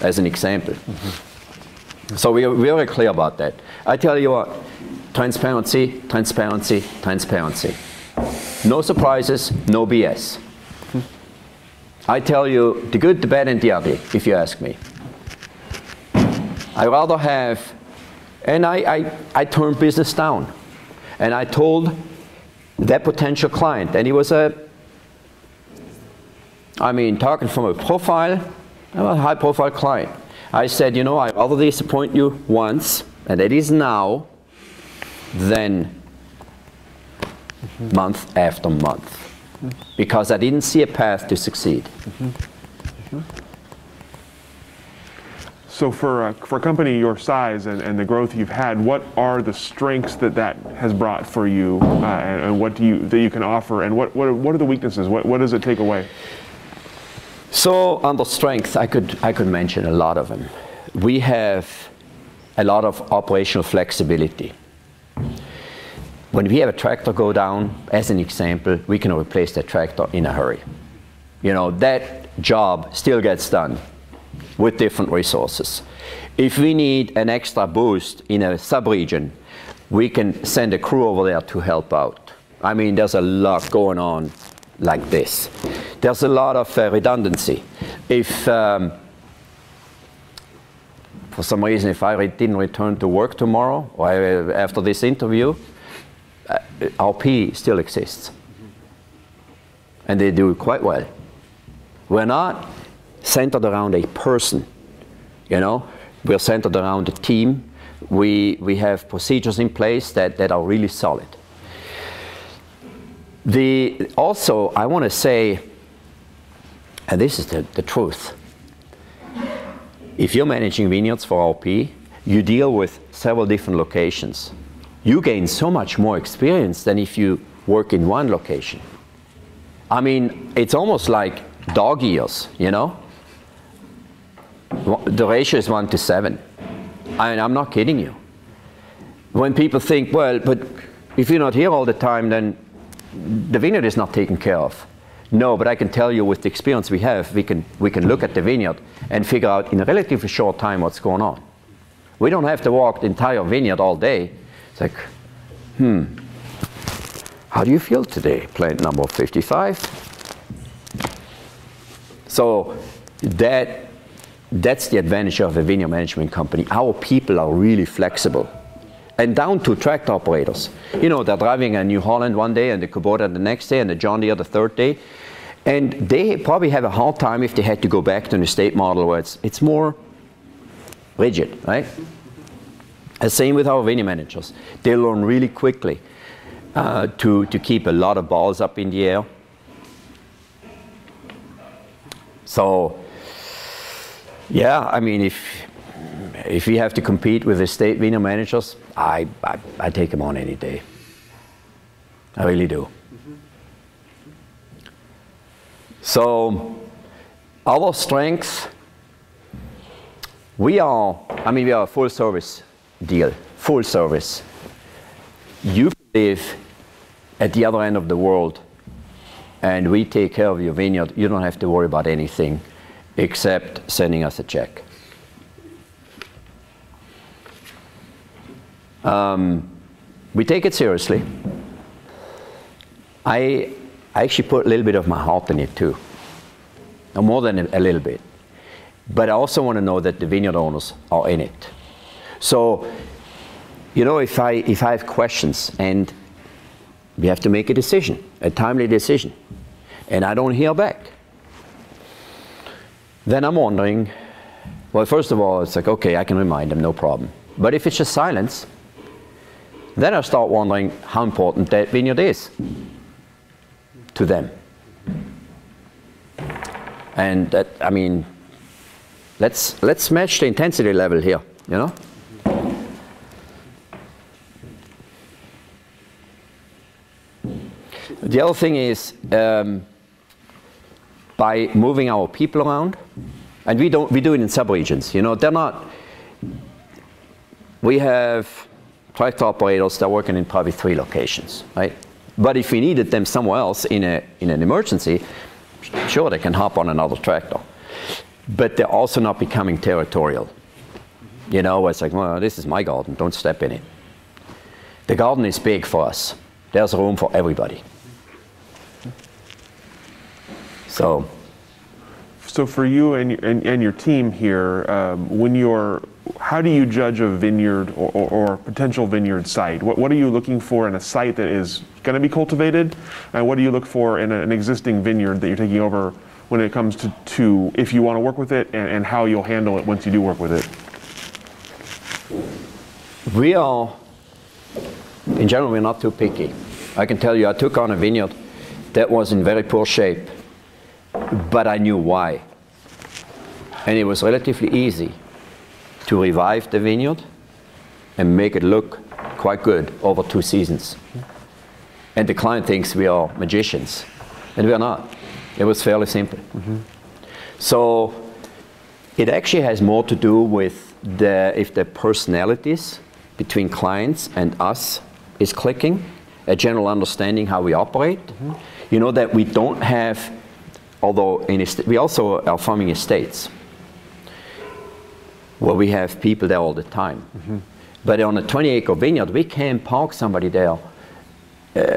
As an example. Mm-hmm. So we are very clear about that. I tell you what, transparency, transparency, transparency. No surprises, no BS. Hmm. I tell you the good, the bad, and the ugly, if you ask me. I rather have, and I, I, I turned business down. And I told that potential client, and he was a I mean, talking from a profile, a high profile client. I said, you know, I'd rather disappoint you once, and that is now, than month after month. Because I didn't see a path to succeed. Mm-hmm. Mm-hmm. So for a, for a company your size and, and the growth you've had, what are the strengths that that has brought for you, uh, and, and what do you that you can offer, and what what are, what are the weaknesses? What what does it take away? So under strength, I could, I could mention a lot of them. We have a lot of operational flexibility. When we have a tractor go down, as an example, we can replace that tractor in a hurry. You know, that job still gets done with different resources. If we need an extra boost in a sub-region, we can send a crew over there to help out. I mean, there's a lot going on like this. There's a lot of uh, redundancy. If, um, for some reason, if I re- didn't return to work tomorrow or I- after this interview, uh, RP still exists. And they do quite well. We're not centered around a person, you know, we're centered around a team. We, we have procedures in place that, that are really solid. The, also, I want to say, and this is the, the truth, if you're managing vineyards for RP, you deal with several different locations. You gain so much more experience than if you work in one location. I mean, it's almost like dog years, you know? The ratio is one to seven. I mean, I'm not kidding you. When people think, well, but if you're not here all the time, then the vineyard is not taken care of. No, but I can tell you with the experience we have, we can, we can look at the vineyard and figure out in a relatively short time what's going on. We don't have to walk the entire vineyard all day. It's like, hmm, how do you feel today? Plant number 55. So that that's the advantage of a vineyard management company. Our people are really flexible. And down to tractor operators. You know, they're driving a New Holland one day and the Kubota the next day and the John Deere the third day. And they probably have a hard time if they had to go back to an estate model where it's, it's more rigid, right? The same with our vineyard managers. They learn really quickly uh, to, to keep a lot of balls up in the air. So, yeah, I mean, if if we have to compete with the state vineyard managers, I, I, I take them on any day. I really do. So, our strength, we are, I mean, we are a full service deal, full service. You live at the other end of the world and we take care of your vineyard. You don't have to worry about anything except sending us a check. Um, we take it seriously. I, I actually put a little bit of my heart in it too, no, more than a, a little bit. But I also want to know that the vineyard owners are in it. So, you know, if I, if I have questions and we have to make a decision, a timely decision, and I don't hear back, then I'm wondering, well, first of all, it's like, okay, I can remind them, no problem. But if it's just silence, then I start wondering how important that vineyard is to them. And that, I mean, let's, let's match the intensity level here, you know? The other thing is um, by moving our people around, and we don't we do it in subregions. You know, they're not. We have tractor operators that are working in probably three locations, right? But if we needed them somewhere else in, a, in an emergency, sure, they can hop on another tractor. But they're also not becoming territorial. You know, it's like, well, this is my garden, don't step in it. The garden is big for us. There's room for everybody. So. So for you and, and, and your team here, um, when you're how do you judge a vineyard or, or, or, potential vineyard site? What, what are you looking for in a site that is going to be cultivated? And what do you look for in a, an existing vineyard that you're taking over when it comes to, to if you want to work with it and, and how you'll handle it once you do work with it? We are, in general, we're not too picky. I can tell you, I took on a vineyard that was in very poor shape, but I knew why. And it was relatively easy to revive the vineyard and make it look quite good over two seasons. And the client thinks we are magicians, and we are not. It was fairly simple. Mm-hmm. So it actually has more to do with the if the personalities between clients and us is clicking, a general understanding how we operate. Mm-hmm. You know that we don't have, although in est- we also are farming estates where we have people there all the time. Mm-hmm. But on a 20 acre vineyard, we can't park somebody there uh,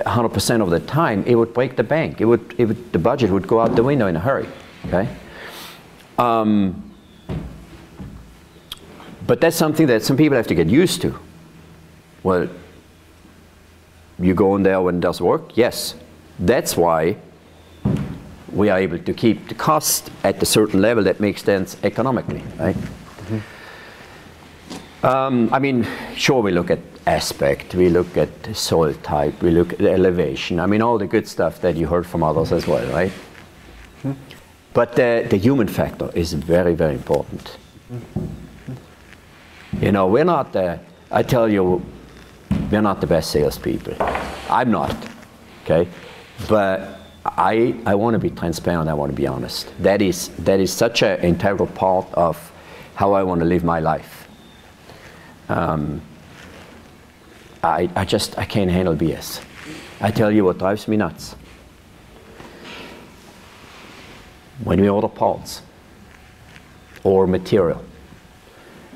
100% of the time. It would break the bank. It would, it would, the budget would go out the window in a hurry. Okay? Um, but that's something that some people have to get used to. Well, you go in there when it does work? Yes. That's why we are able to keep the cost at a certain level that makes sense economically, right? Um, I mean, sure, we look at aspect, we look at soil type, we look at elevation. I mean, all the good stuff that you heard from others as well, right? Mm-hmm. But the, the human factor is very, very important. Mm-hmm. You know, we're not, the, I tell you, we're not the best salespeople. I'm not, okay? But I, I want to be transparent, I want to be honest. That is, that is such an integral part of how I want to live my life um, I, I just I can't handle BS. I tell you what drives me nuts. When we order parts or material,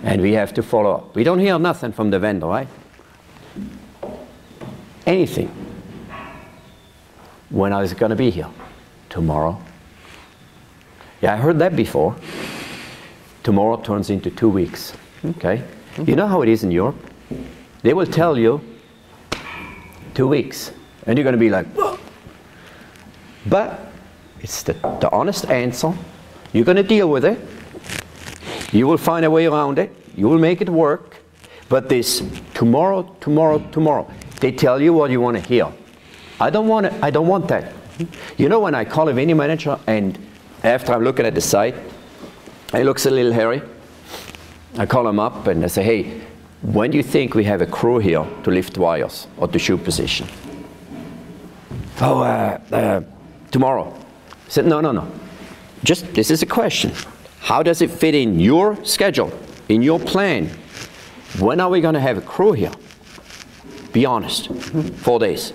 and we have to follow up. We don't hear nothing from the vendor, right? Anything. When I was going to be here? Tomorrow. Yeah, I heard that before. Tomorrow turns into two weeks. Okay? You know how it is in Europe? They will tell you two weeks, and you're going to be like, Whoa. but it's the, the honest answer. You're going to deal with it. You will find a way around it. You will make it work. But this tomorrow, tomorrow, tomorrow, they tell you what you want to hear. I don't want it. I don't want that. You know when I call a vineyard manager and after I'm looking at the site, it looks a little hairy. I call him up and I say, hey, when do you think we have a crew here to lift wires or to shoot position? Oh, uh, uh, tomorrow. I said, no, no, no. Just, this is a question. How does it fit in your schedule, in your plan? When are we going to have a crew here? Be honest. Four days.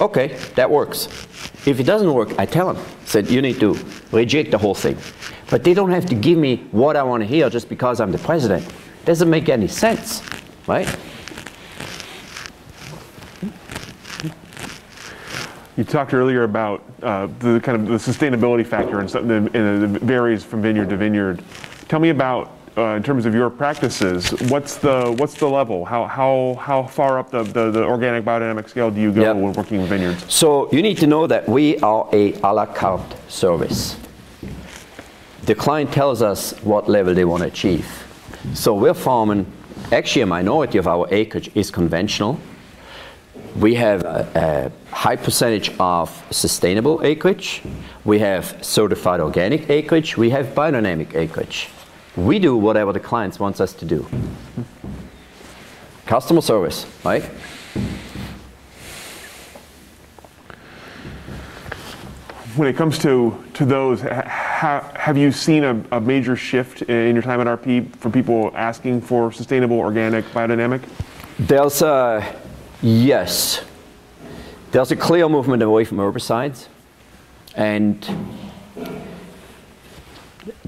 Okay, that works. If it doesn't work, I tell them, said, you need to reject the whole thing. But they don't have to give me what I want to hear just because I'm the president. Doesn't make any sense, right? You talked earlier about uh, the kind of the sustainability factor and, something, and it varies from vineyard to vineyard. Tell me about, uh, in terms of your practices, what's the what's the level? How how how far up the, the, the organic biodynamic scale do you go Yep. when working with vineyards? So you need to know that we are a a la carte service. The client tells us what level they want to achieve. So we're farming, actually a minority of our acreage is conventional. We have a, a high percentage of sustainable acreage. We have certified organic acreage. We have biodynamic acreage. We do whatever the clients wants us to do. Customer service, right? When it comes to to those, ha, ha, have you seen a, a major shift in your time at RP from people asking for sustainable, organic, biodynamic? There's a, yes, there's a clear movement away from herbicides, and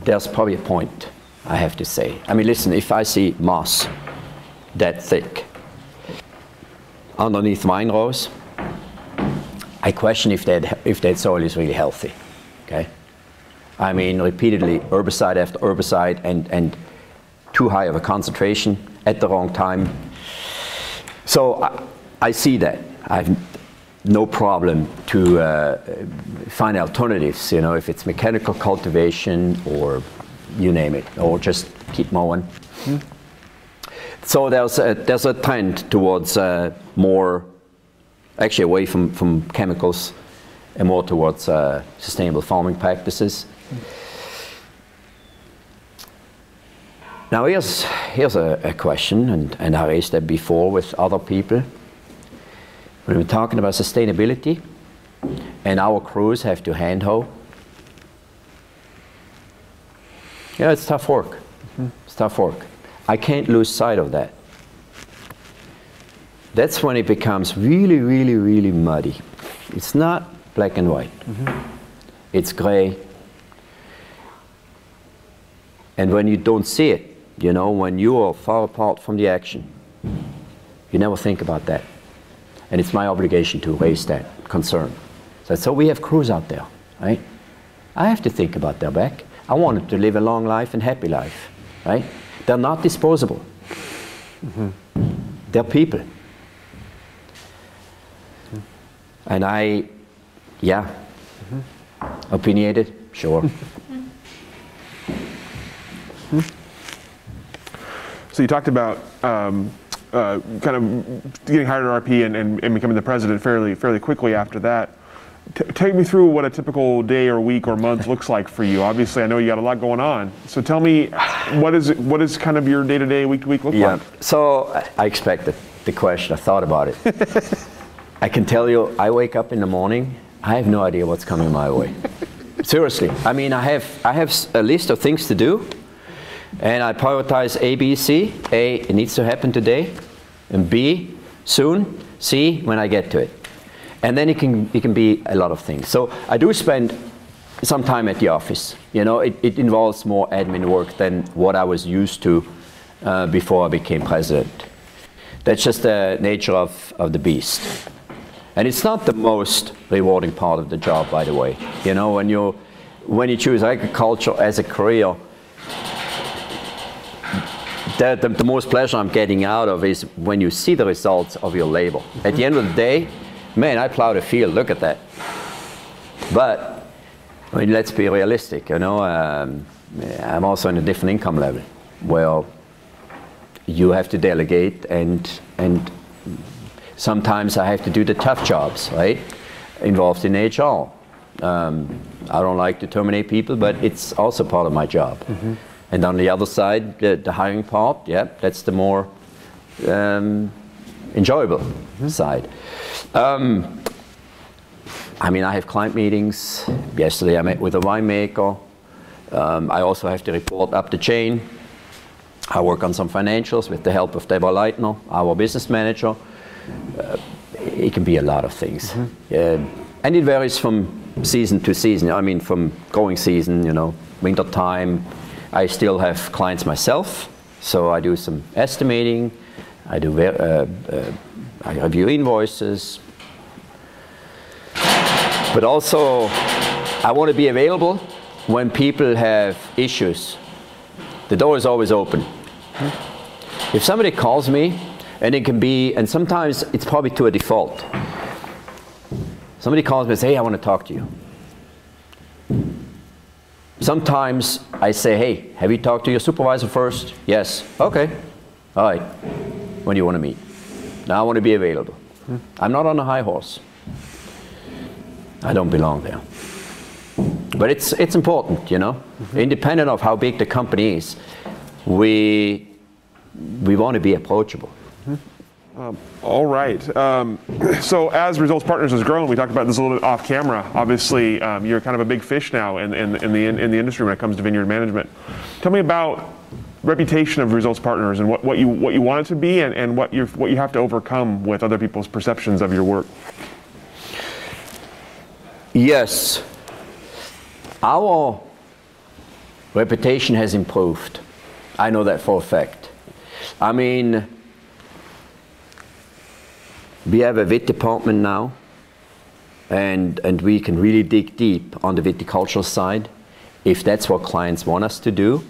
there's probably a point, I have to say. I mean, listen, if I see moss that thick underneath vine rows, I question if that, if that soil is really healthy, okay? I mean, repeatedly, herbicide after herbicide, and, and too high of a concentration at the wrong time, so I, I see that. I have no problem to uh, find alternatives, you know, if it's mechanical cultivation or you name it, or just keep mowing. So there's a, there's a trend towards uh, more, actually away from, from chemicals and more towards uh, sustainable farming practices. Now here's, here's a, a question, and, and I raised that before with other people. When we're talking about sustainability, and our crews have to hand yeah, it's tough work. It's tough work. I can't lose sight of that. That's when it becomes really, really, really muddy. It's not black and white. It's gray. And when you don't see it, you know, when you are far apart from the action, you never think about that. And it's my obligation to raise that concern. So, so we have crews out there, right? I have to think about their back. I want them to live a long life and happy life, right? They're not disposable. They're people. And I, yeah, opinionated, sure. So you talked about um, uh, kind of getting hired at RP and, and, and becoming the president fairly fairly quickly after that. T- take me through what a typical day or week or month looks like for you. Obviously, I know you got a lot going on. So tell me, what is it, what is kind of your day to day, week to week look Yeah. like? So I- I expected the question. I thought about it. I can tell you, I wake up in the morning. I have no idea what's coming my way. Seriously. I mean, I have I have a list of things to do, and I prioritize A, B, C. A, it needs to happen today, and B, soon. C, when I get to it. And then it can it can be a lot of things. So I do spend some time at the office. You know, it, it involves more admin work than what I was used to uh, before I became president. That's just the nature of, of the beast. And it's not the most rewarding part of the job, by the way. You know, when you, when you choose agriculture as a career, the, the, the, most pleasure I'm getting out of is when you see the results of your labor. At the end of the day, man, I plowed a field, look at that. But, I mean, let's be realistic, you know, um, I'm also in a different income level Well, you have to delegate and, and sometimes I have to do the tough jobs, right? Involved in HR. Um, I don't like to terminate people, but it's also part of my job. Mm-hmm. And on the other side, the, the, hiring part, yeah, that's the more um, enjoyable mm-hmm. side. Um, I mean, I have client meetings. Yesterday I met with a winemaker. Um, I also have to report up the chain. I work on some financials with the help of Deborah Leitner, our business manager. Uh, it can be a lot of things. Mm-hmm. Uh, and it varies from season to season. I mean, from growing season, you know, winter time, I still have clients myself, so I do some estimating. I do uh, uh, I review invoices, but also I want to be available when people have issues. The door is always open. If somebody calls me, and it can be, and sometimes it's probably to a default. Somebody calls me and says, "Hey, I want to talk to you." Sometimes I say, hey, have you talked to your supervisor first? Yes. Okay. All right. When do you want to meet? Now I want to be available. I'm not on a high horse. I don't belong there. But it's, it's important, you know. Mm-hmm. Independent of how big the company is, we, we want to be approachable. Um, all right. Um, so as Results Partners has grown, we talked about this a little bit off camera. Obviously, um, you're kind of a big fish now in, in, in, the, in the industry when it comes to vineyard management. Tell me about reputation of Results Partners and what, what, you, what you want it to be and, and what, you what you have to overcome with other people's perceptions of your work. Yes. Our reputation has improved. I know that for a fact. I mean, we have a VIT department now, and, and we can really dig deep on the viticultural side if that's what clients want us to do.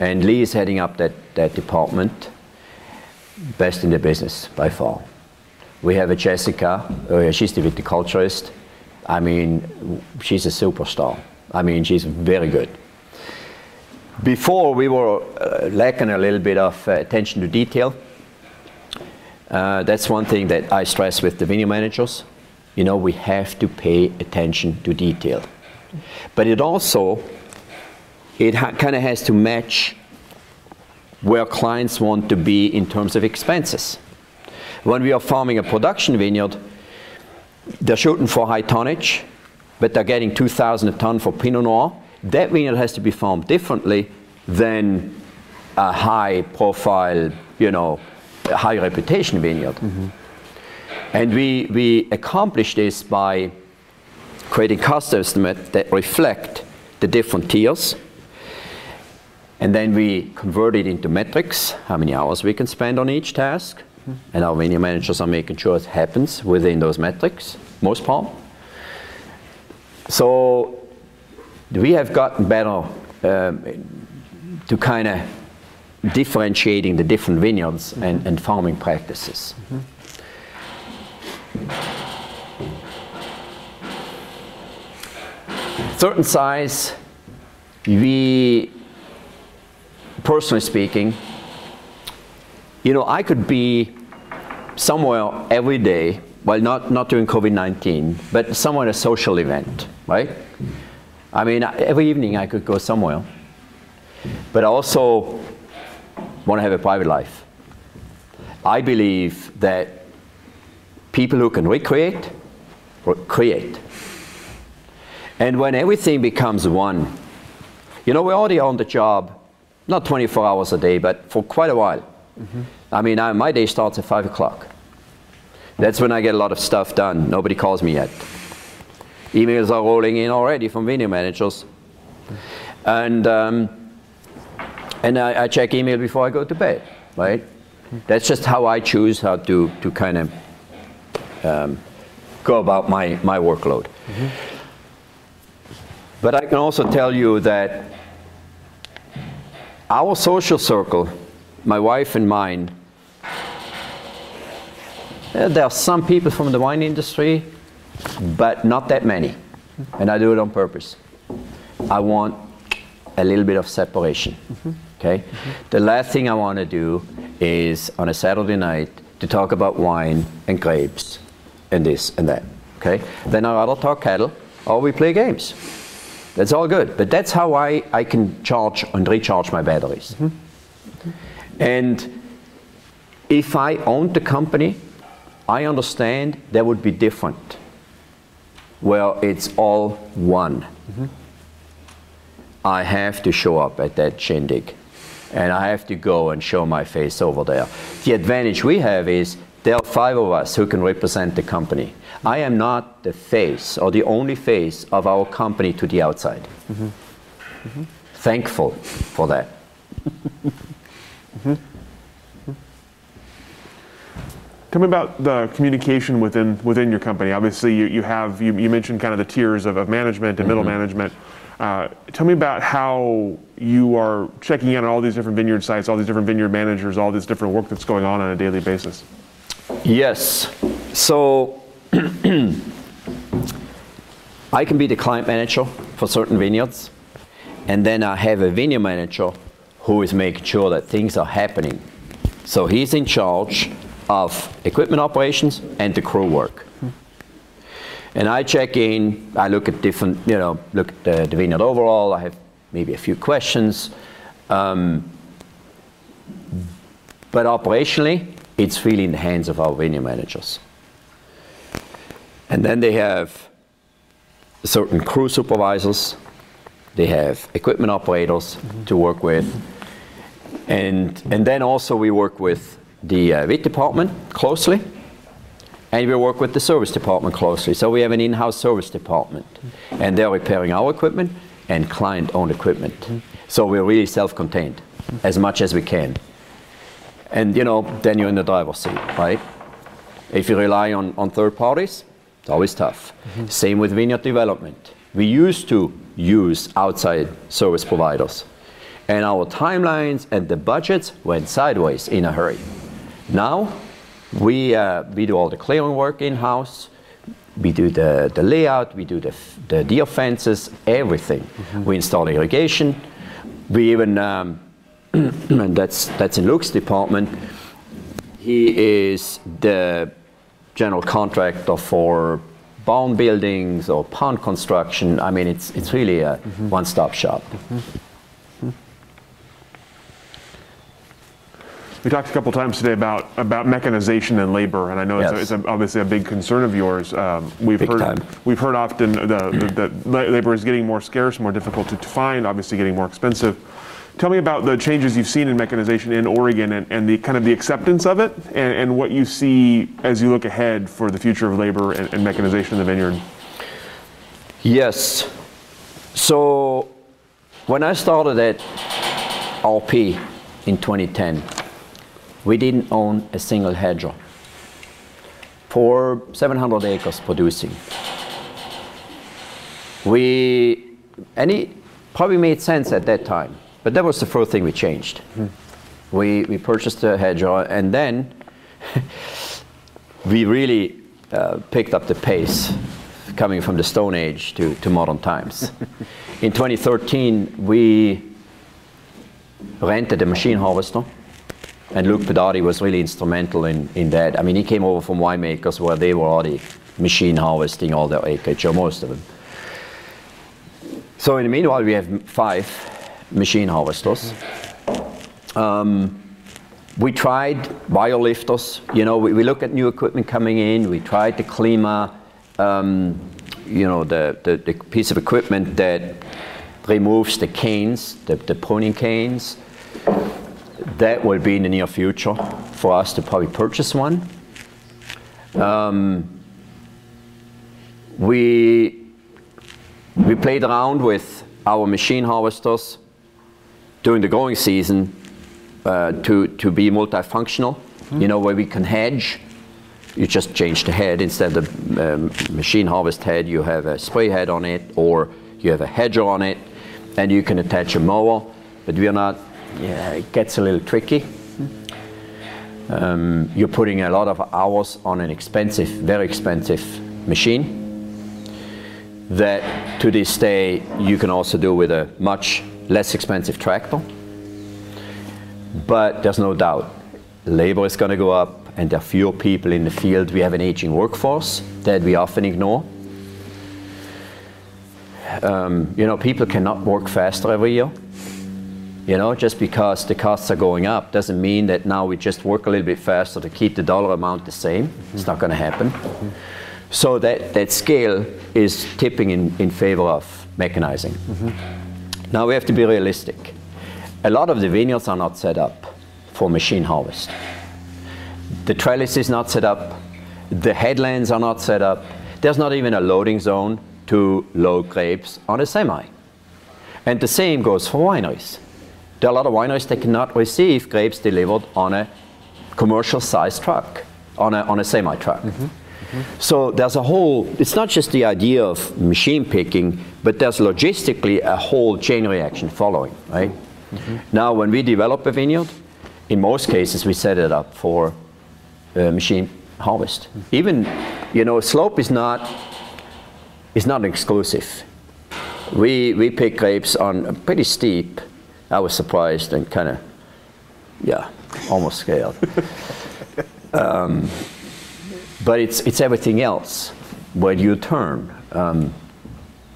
And Lee is heading up that, that department, best in the business by far. We have a Jessica, uh, she's the viticulturist. I mean, she's a superstar. I mean, she's very good. Before, we were uh, lacking a little bit of uh, attention to detail uh, that's one thing that I stress with the vineyard managers. You know, we have to pay attention to detail. But it also, it ha- kind of has to match where clients want to be in terms of expenses. When we are farming a production vineyard, they're shooting for high tonnage, but they're getting 2,000 a ton for Pinot Noir. That vineyard has to be farmed differently than a high profile, you know, high reputation vineyard. Mm-hmm. And we, we accomplish this by creating cost estimates that reflect the different tiers. And then we convert it into metrics, how many hours we can spend on each task. Mm-hmm. And our vineyard managers are making sure it happens within those metrics, most part. So we have gotten better um, to kind of differentiating the different vineyards mm-hmm. and, and, farming practices. Mm-hmm. Certain size, we, personally speaking, you know, I could be somewhere every day, well, not, not during COVID 19, but somewhere at a social event, right? I mean, every evening I could go somewhere. But also, want to have a private life. I believe that people who can recreate, create. And when everything becomes one, you know, we're already on the job, not 24 hours a day, but for quite a while. Mm-hmm. I mean, I, my day starts at 5 o'clock. That's when I get a lot of stuff done. Nobody calls me yet. Emails are rolling in already from vineyard managers. And um, and I, I, check email before I go to bed, right? That's just how I choose how to, to kind of um, go about my, my workload. Mm-hmm. But I can also tell you that our social circle, my wife and mine, uh, there are some people from the wine industry, but not that many. And I do it on purpose. I want a little bit of separation. Mm-hmm. Okay? Mm-hmm. The last thing I want to do is on a Saturday night to talk about wine and grapes and this and that. Okay? Then I rather talk cattle or we play games. That's all good. But that's how I, I can charge and recharge my batteries. Mm-hmm. Mm-hmm. And if I owned the company, I understand that would be different. Well, it's all one. Mm-hmm. I have to show up at that shindig and I have to go and show my face over there. The advantage we have is there are five of us who can represent the company. I am not the face or the only face of our company to the outside. Mm-hmm. Mm-hmm. Thankful for that. mm-hmm. Tell me about the communication within within your company. Obviously, you, you have you, you mentioned kind of the tiers of, of management and middle mm-hmm. management. Uh, tell me about how you are checking in on all these different vineyard sites, all these different vineyard managers, all this different work that's going on on a daily basis. Yes. So I can be the client manager for certain vineyards, and then I have a vineyard manager who is making sure that things are happening. So he's in charge of equipment operations and the crew work. And I check in, I look at different, you know, look at the, the vineyard overall, I have maybe a few questions. Um, but operationally, it's really in the hands of our vineyard managers. And then they have certain crew supervisors, they have equipment operators mm-hmm. to work with, and, and then also we work with the uh, VIT department closely, and we work with the service department closely. So we have an in-house service department, mm-hmm. and they're repairing our equipment and client-owned equipment. Mm-hmm. So we're really self-contained as much as we can. And you know, then you're in the driver's seat, right? If you rely on, on third parties, it's always tough. Mm-hmm. Same with vineyard development. We used to use outside service providers, and our timelines and the budgets went sideways in a hurry. Now, we, uh, we do all the clearing work in house. We do the, the layout, we do the, the deer fences, everything. Mm-hmm. We install irrigation. We even um, and that's that's in Luke's department. He is the general contractor for barn buildings or pond construction. I mean, it's it's really a mm-hmm. one-stop shop. Mm-hmm. We talked a couple times today about about mechanization and labor, and I know yes. it's, a, it's a, obviously a big concern of yours. Um, we've big heard time. we've heard often that labor is getting more scarce, more difficult to, to find, obviously getting more expensive. Tell me about the changes you've seen in mechanization in Oregon and, and the kind of the acceptance of it and, and, what you see as you look ahead for the future of labor and, and mechanization in the vineyard. Yes. So when I started at RP in 2010, we didn't own a single hedger for 700 acres producing. We, it probably made sense at that time but that was the first thing we changed. Mm. We, we purchased a hedger and then we really uh, picked up the pace coming from the Stone Age to, to modern times. In 2013, we rented a machine harvester, and Luke Pedati was really instrumental in, in that. I mean, he came over from winemakers where they were already machine harvesting all their acreage, or most of them. So in the meanwhile, we have five machine harvesters. Um, we tried biolifters. You know, we, we look at new equipment coming in. We tried the Klima, um, you know, the, the, the, piece of equipment that removes the canes, the, the pruning canes. That will be in the near future for us to probably purchase one. Um, we we played around with our machine harvesters during the growing season uh, to, to be multifunctional, you know, where we can hedge. You just change the head. Instead of the um, machine harvest head, you have a spray head on it, or you have a hedger on it, and you can attach a mower. But we are not, yeah, it gets a little tricky. Um, you're putting a lot of hours on an expensive, very expensive machine that to this day you can also do with a much less expensive tractor. But there's no doubt labor is going to go up and there are fewer people in the field. We have an aging workforce that we often ignore. Um, you know, people cannot work faster every year. You know, just because the costs are going up doesn't mean that now we just work a little bit faster to keep the dollar amount the same. Mm-hmm. It's not going to happen. Mm-hmm. So that, that scale is tipping in, in favor of mechanizing. Mm-hmm. Now we have to be realistic. A lot of the vineyards are not set up for machine harvest. The trellis is not set up, the headlands are not set up, there's not even a loading zone to load grapes on a semi. And the same goes for wineries. There are a lot of wineries that cannot receive grapes delivered on a commercial sized truck, on a, on a semi truck. Mm-hmm. Mm-hmm. So there's a whole, it's not just the idea of machine picking, but there's logistically a whole chain reaction following, right? Mm-hmm. Now, when we develop a vineyard, in most cases we set it up for uh, machine harvest. Mm-hmm. Even, you know, slope is not is not exclusive. We we pick grapes on pretty steep. I was surprised and kind of, yeah, almost scared. um, but it's it's everything else. Where do you turn? Um,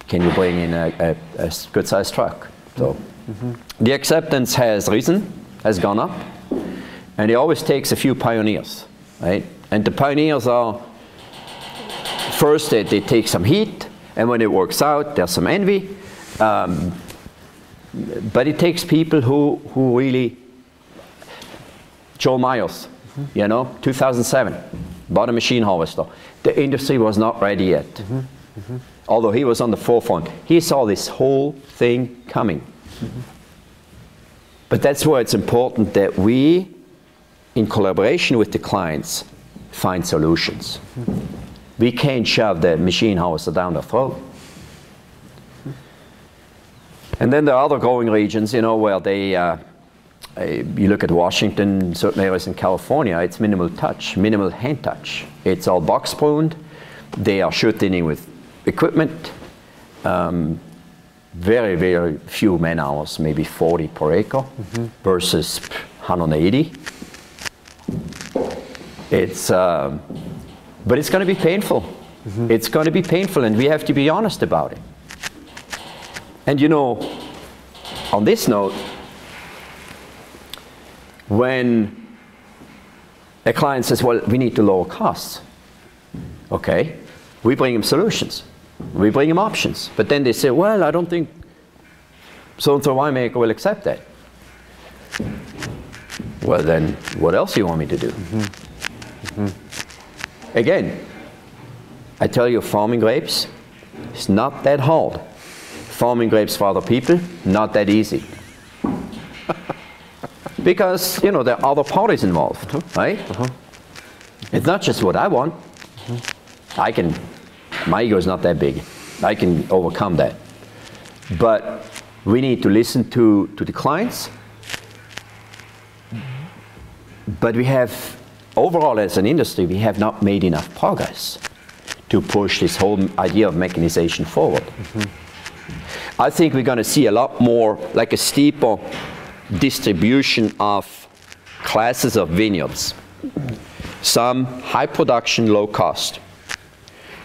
can you bring in a, a, a good-sized truck? So. Mm-hmm. The acceptance has risen, has gone up, and it always takes a few pioneers, right? And the pioneers are first they, they take some heat, and when it works out, there's some envy. Um, but it takes people who, who really, Joel Myers, mm-hmm. you know, 2007, bought a machine harvester. The industry was not ready yet. Mm-hmm. Mm-hmm. Although he was on the forefront, he saw this whole thing coming. But that's why it's important that we, in collaboration with the clients, find solutions. We can't shove the machine harvester down their throat. And then there are other growing regions, you know, where they, uh, you look at Washington, certain areas in California, it's minimal touch, minimal hand touch. It's all box pruned. They are shooting with equipment. Um, very, very few man hours, maybe 40 per acre mm-hmm. versus 180. It's, um, but it's going to be painful. Mm-hmm. It's going to be painful, and we have to be honest about it. And you know, on this note, when a client says, Well, we need to lower costs, okay, we bring them solutions. We bring them options. But then they say, well, I don't think so and so winemaker will accept that. Well, then what else do you want me to do? Mm-hmm. Mm-hmm. Again, I tell you, farming grapes, it's not that hard. Farming grapes for other people, not that easy. because, you know, there are other parties involved, right? Uh-huh. It's not just what I want. Mm-hmm. I can my ego is not that big. I can overcome that. But we need to listen to, to the clients. But we have, overall as an industry, we have not made enough progress to push this whole idea of mechanization forward. Mm-hmm. I think we're going to see a lot more, like a steeper distribution of classes of vineyards. Some high production, low cost.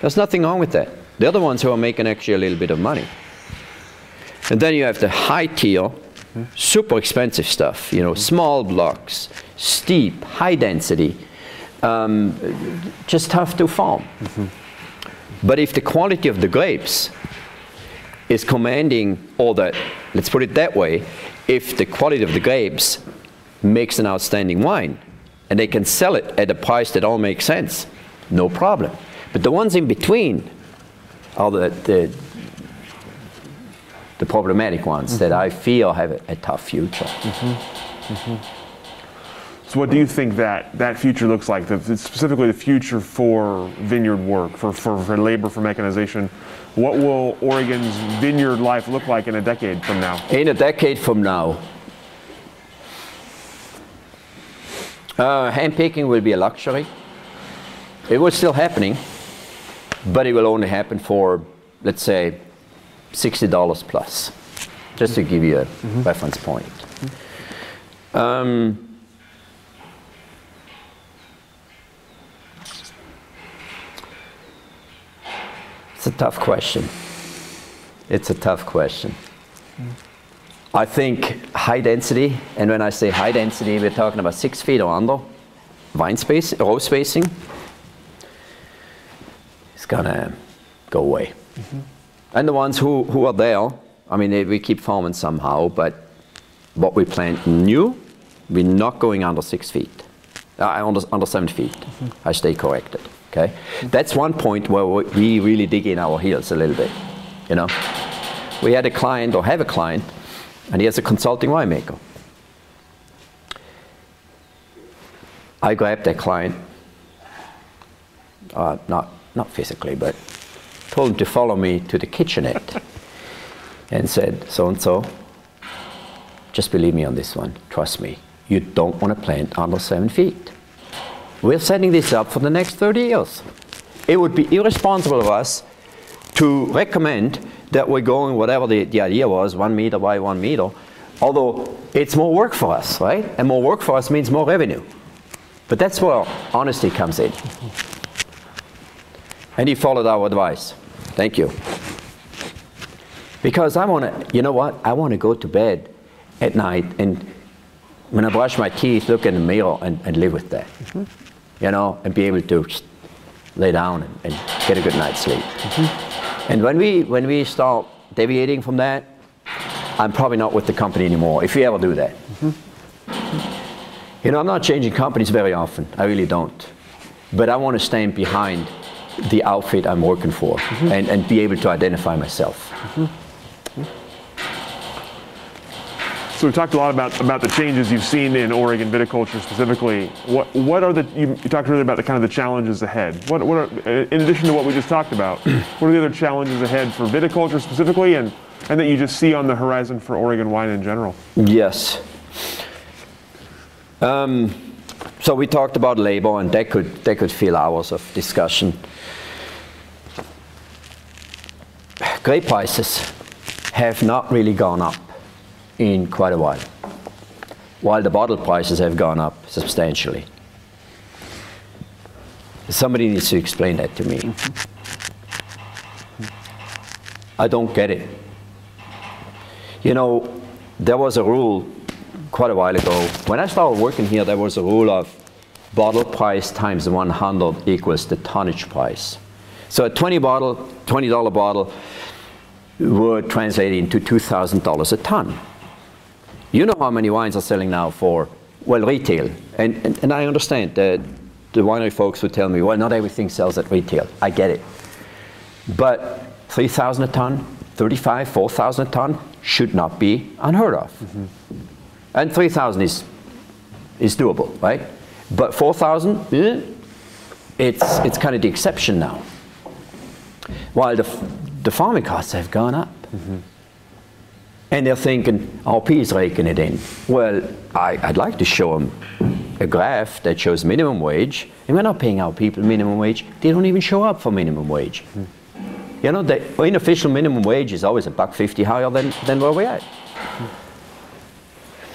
There's nothing wrong with that. They're the ones who are making actually a little bit of money. And then you have the high tier, super expensive stuff, you know, small blocks, steep, high density, um, just tough to farm. Mm-hmm. But if the quality of the grapes is commanding all that, let's put it that way, if the quality of the grapes makes an outstanding wine and they can sell it at a price that all makes sense, no problem. But the ones in between are the, the the problematic ones that I mm-hmm. feel have a, a tough future. Mm-hmm. Mm-hmm. So, what do you think that that future looks like? The, specifically, the future for vineyard work, for, for, for labor, for mechanization. What will Oregon's vineyard life look like in a decade from now? In a decade from now, uh, hand picking will be a luxury. It will still happening, but it will only happen for, let's say, $60 plus, just to give you a mm-hmm. reference point. Um, a tough question. It's a tough question. I think high density, and when I say high density, we're talking about six feet or under vine space, row spacing. It's gonna go away. Mm-hmm. And the ones who, who are there, I mean, we keep farming somehow, but what we plant new, we're not going under six feet, uh, under, under seven feet. Mm-hmm. I stay corrected. Okay, that's one point where we really dig in our heels a little bit. You know, we had a client or have a client, and he has a consulting winemaker. I grabbed that client, uh, not not physically, but told him to follow me to the kitchenette, and said, "So and so, just believe me on this one. Trust me. You don't want to plant under seven feet." We're setting this up for the next 30 years. It would be irresponsible of us to recommend that we're going whatever the, the idea was, one meter by one meter, although it's more work for us, right? And more work for us means more revenue. But that's where honesty comes in. And he followed our advice. Thank you. Because I want to, you know what? I want to go to bed at night and when I brush my teeth, look in the mirror and, and live with that. Mm-hmm you know, and be able to lay down and, and get a good night's sleep. Mm-hmm. And when we, when we start deviating from that, I'm probably not with the company anymore, if we ever do that. Mm-hmm. You know, I'm not changing companies very often. I really don't. But I want to stand behind the outfit I'm working for mm-hmm. and, and be able to identify myself. Mm-hmm. So we've talked a lot about, about the changes you've seen in Oregon viticulture specifically. What what are the you, you talked earlier about the kind of the challenges ahead. What what are, in addition to what we just talked about, what are the other challenges ahead for viticulture specifically, and and that you just see on the horizon for Oregon wine in general? Yes. Um, so we talked about labor, and that could that could fill hours of discussion. Grape prices have not really gone up in quite a while, while the bottle prices have gone up substantially. Somebody needs to explain that to me. I don't get it. You know, there was a rule quite a while ago. When I started working here, there was a rule of bottle price times 100 equals the tonnage price. So a 20 bottle, $20 bottle would translate into $2,000 a ton. You know how many wines are selling now for, well, retail. And, and, and I understand that the winery folks would tell me, well, not everything sells at retail. I get it. But 3,000 a ton, 35, 4,000 a ton should not be unheard of. Mm-hmm. And 3,000 is, is doable, right? But 4,000, eh, it's, it's kind of the exception now. While the, the farming costs have gone up. Mm-hmm. And they're thinking, oh, is raking it in. Well, I, would like to show them a graph that shows minimum wage, and we're not paying our people minimum wage. They don't even show up for minimum wage. Mm. You know, the unofficial minimum wage is always a buck fifty higher than, than where we're at. Mm.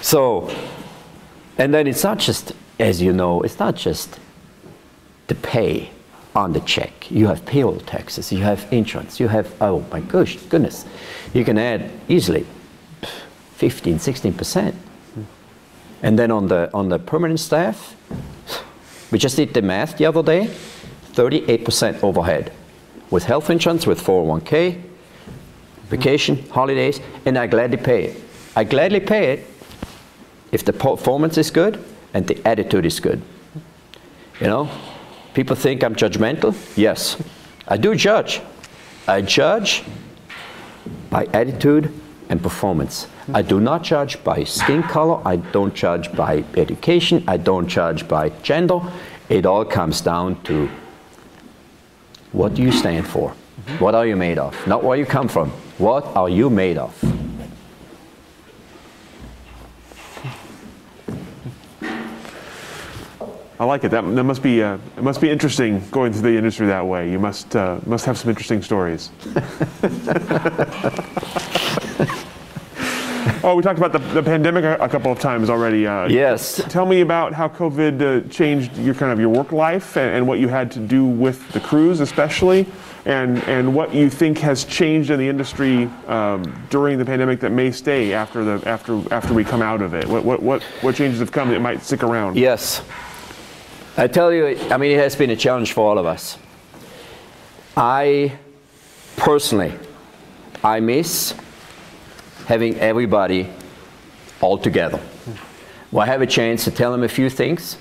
So, and then it's not just, as you know, it's not just the pay on the check. You have payroll taxes, you have insurance, you have, oh my gosh, goodness, you can add easily 15, 16%. And then on the, on the permanent staff, we just did the math the other day 38% overhead with health insurance, with 401k, vacation, holidays, and I gladly pay it. I gladly pay it if the performance is good and the attitude is good. You know, people think I'm judgmental. Yes, I do judge. I judge by attitude and performance. I do not judge by skin color, I don't judge by education, I don't judge by gender. It all comes down to what do you stand for? What are you made of? Not where you come from. What are you made of? I like it. That, that must be uh, it must be interesting going through the industry that way. You must uh, must have some interesting stories. oh, we talked about the, the pandemic a, a couple of times already. Uh, Yes. Tell me about how COVID uh, changed your kind of your work life and, and what you had to do with the crews, especially, and and what you think has changed in the industry um, during the pandemic that may stay after the after after we come out of it. What what what, what changes have come that might stick around? Yes. I tell you, I mean, it has been a challenge for all of us. I personally, I miss having everybody all together. Well, I have a chance to tell them a few things,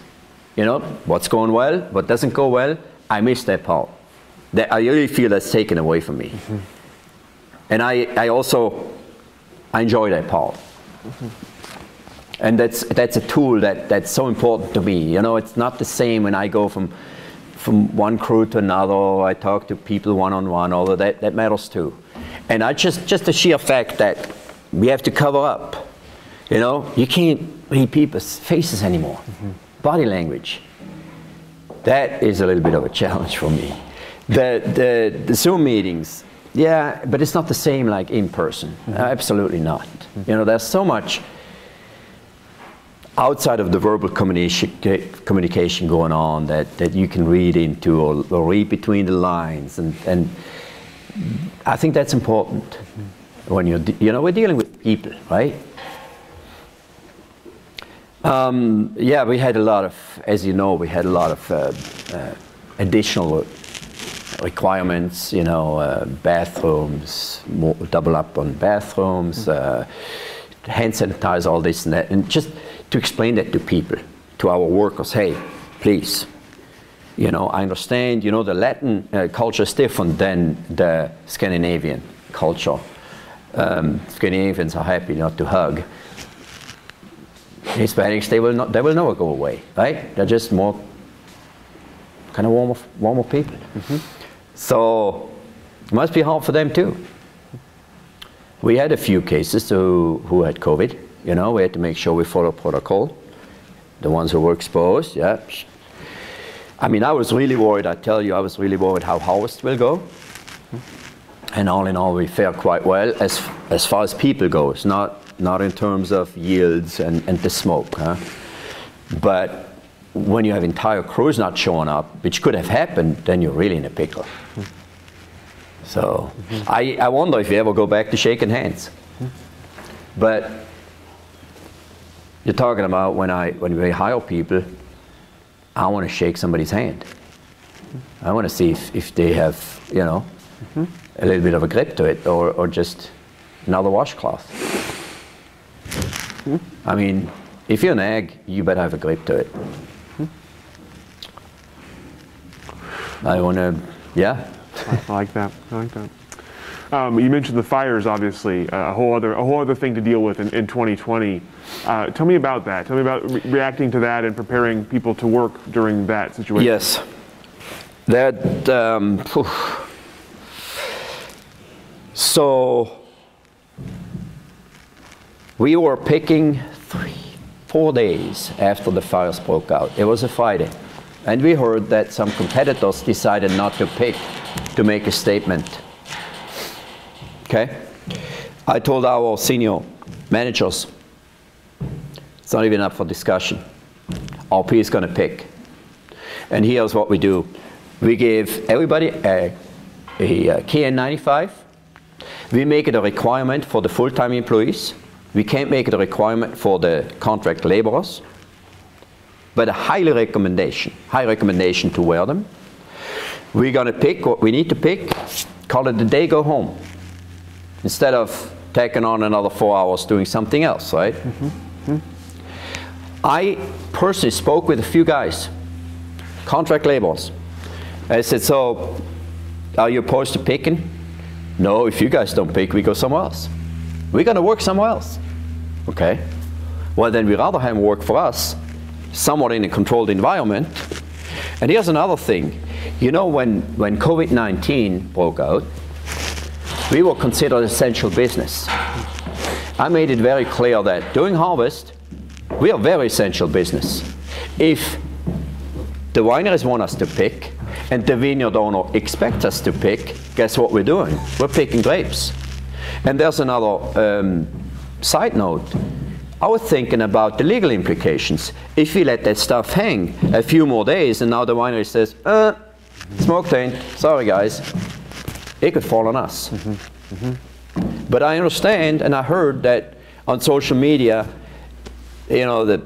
you know, what's going well, what doesn't go well. I miss that part. That I really feel that's taken away from me. Mm-hmm. And I, I also, I enjoy that part mm-hmm. And that's that's a tool that that's so important to me. You know, it's not the same when I go from from one crew to another. I talk to people one on one. Although that that matters too. And I just just the sheer fact that we have to cover up. You know, you can't read people's faces anymore. Body language. That is a little bit of a challenge for me. The the, the Zoom meetings. Yeah, but it's not the same like in person. Mm-hmm. Absolutely not. You know, there's so much outside of the verbal communication, communication going on that, that you can read into or, or read between the lines and, and I think that's important when you're you know we're dealing with people right? Um, yeah we had a lot of as you know we had a lot of uh, uh, additional requirements you know uh, bathrooms more, double up on bathrooms uh, hand sanitize all this and that. And just to explain that to people, to our workers. Hey, please, you know, I understand, you know, the Latin uh, culture is different than the Scandinavian culture. Um, Scandinavians are happy not to hug. Hispanics, they will not, they will never go away, right? They're just more kind of warmer, warmer people. So it must be hard for them too. We had a few cases who, who had COVID. You know, we had to make sure we follow protocol. The ones who were exposed, yeah. I mean, I was really worried. I tell you, I was really worried how harvest will go. And all in all, we fare quite well as as far as people goes. Not not in terms of yields and, and the smoke. Huh? But when you have entire crews not showing up, which could have happened, then you're really in a pickle. So I, I wonder if you ever go back to shaking hands. But you're talking about when I when we hire people, I want to shake somebody's hand. I want to see if, if they have, you know, mm-hmm. a little bit of a grip to it or, or just another washcloth. Hmm? I mean, if you're an egg, you better have a grip to it. Hmm? I want to, yeah. I like that. I like that. Um, you mentioned the fires, obviously, uh, a whole other a whole other thing to deal with in, in 2020. Uh, tell me about that. Tell me about re- reacting to that and preparing people to work during that situation. Yes. That, um, so we were picking three, four days after the fires broke out. It was a Friday. And we heard that some competitors decided not to pick to make a statement. Okay? I told our senior managers, it's not even up for discussion. RP is going to pick. And here's what we do we give everybody a, a, uh, KN95. We make it a requirement for the full time employees. We can't make it a requirement for the contract laborers. But a highly recommendation, high recommendation to wear them. We're going to pick what we need to pick, call it the day, go home. Instead of taking on another four hours doing something else, right? Mm-hmm. Mm-hmm. I personally spoke with a few guys, contract labels. I said, So, are you opposed to picking? No, if you guys don't pick, we go somewhere else. We're going to work somewhere else. Okay? Well, then we rather have work for us, somewhat in a controlled environment. And here's another thing. You know, when, when COVID 19 broke out, we were considered essential business. I made it very clear that during harvest, we are very essential business. If the wineries want us to pick, and the vineyard owner expects us to pick, guess what we're doing? We're picking grapes. And there's another um, side note. I was thinking about the legal implications. If we let that stuff hang a few more days and now the winery says, uh, smoke taint, sorry guys, it could fall on us. Mm-hmm. Mm-hmm. But I understand and I heard that on social media, you know, that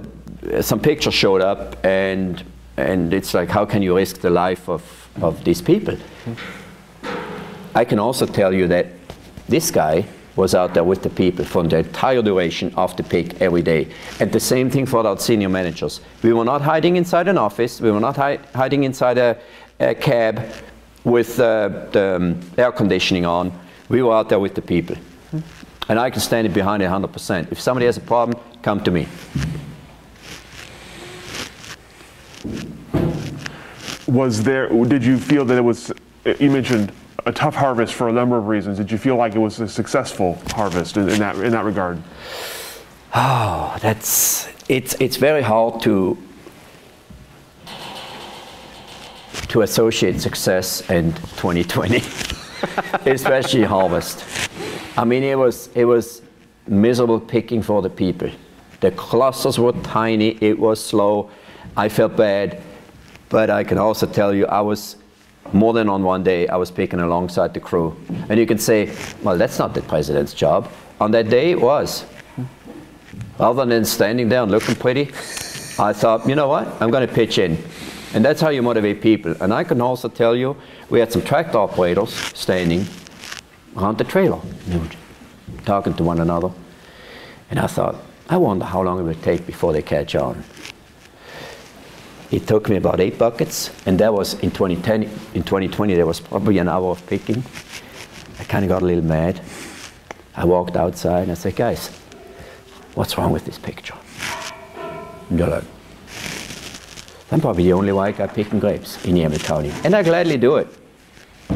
some pictures showed up and and it's like, how can you risk the life of, of these people? Mm-hmm. I can also tell you that this guy was out there with the people for the entire duration of the pick every day. And the same thing for our senior managers. We were not hiding inside an office, we were not hi- hiding inside a, a cab with uh, the um, air conditioning on. We were out there with the people. And I can stand it behind it 100%. If somebody has a problem, come to me. Was there, did you feel that it was, you mentioned a tough harvest for a number of reasons. Did you feel like it was a successful harvest in, in that, in that regard? Oh, that's, it's, it's very hard to, to associate success in 2020, especially harvest. I mean, it was, it was miserable picking for the people. The clusters were tiny, it was slow. I felt bad, but I can also tell you I was more than on one day, I was picking alongside the crew. And you can say, well, that's not the president's job. On that day, it was. Other than standing there and looking pretty, I thought, you know what, I'm going to pitch in. And that's how you motivate people. And I can also tell you, we had some tractor operators standing around the trailer, talking to one another. And I thought, I wonder how long it will take before they catch on. It took me about eight buckets, and that was in 2010. In 2020, there was probably an hour of picking. I kind of got a little mad. I walked outside and I said, guys, what's wrong with this picture? And they're like, I'm probably the only white guy picking grapes in Yamhill County. And I gladly do it.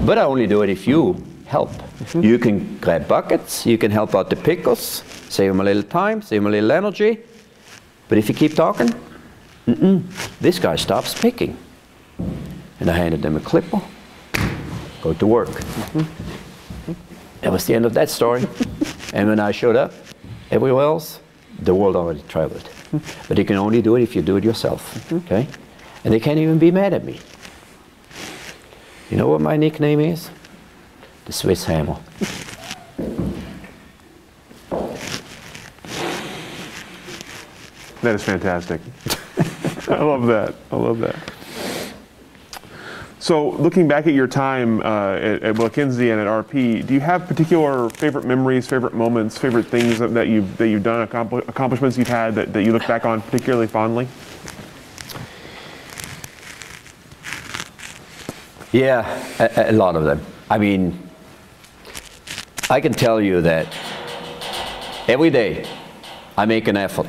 But I only do it if you help. Mm-hmm. You can grab buckets, you can help out the pickers, save them a little time, save them a little energy. But if you keep talking, Mm-mm. This guy stops picking. And I handed them a clipper. Go to work. Mm-hmm. That was the end of that story. and when I showed up, everywhere else, the world already traveled. But you can only do it if you do it yourself. Mm-hmm. Okay? And they can't even be mad at me. You know what my nickname is? The Swiss Hammer. That is fantastic. I love that. I love that. So, looking back at your time uh, at, at WillaKenzie and at RP, do you have particular favorite memories, favorite moments, favorite things that, that you've that you've done, accomplishments you've had that, that you look back on particularly fondly? Yeah, a, a lot of them. I mean, I can tell you that every day I make an effort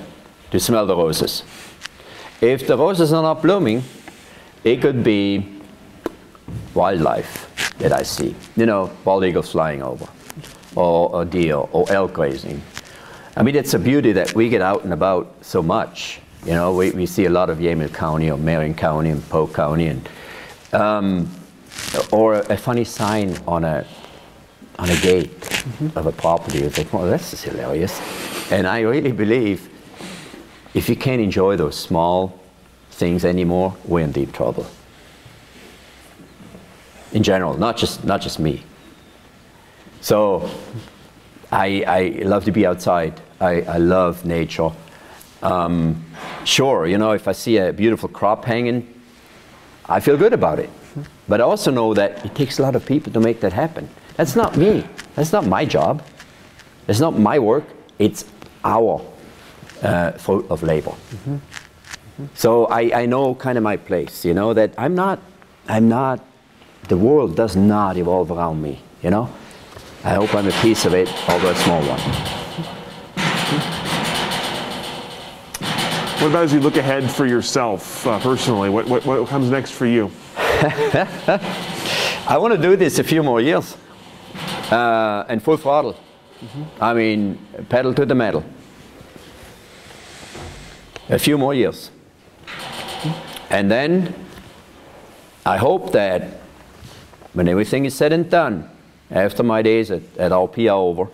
to smell the roses. If the roses are not blooming, it could be wildlife that I see. You know, bald eagles flying over, or a deer, or elk grazing. I mean, it's a beauty that we get out and about so much. You know, we, we see a lot of Yamhill County or Marion County and Polk County, and um, or a, funny sign on a on a gate mm-hmm. of a property. It's like, well, this is hilarious. And I really believe if you can't enjoy those small things anymore, we're in deep trouble. In general, not just, not just me. So I, I love to be outside. I, I love nature. Um, sure, you know, if I see a beautiful crop hanging, I feel good about it. But I also know that it takes a lot of people to make that happen. That's not me. That's not my job. It's not my work. It's our uh, of labor. Mm-hmm. Mm-hmm. So I, I know kind of my place, you know, that I'm not, I'm not, the world does not evolve around me, you know. I hope I'm a piece of it, although a small one. What about as you look ahead for yourself uh, personally? What, what, what comes next for you? I want to do this a few more years uh, and full throttle. I mean, pedal to the metal. A few more years. And then I hope that when everything is said and done, after my days at, at RP are over,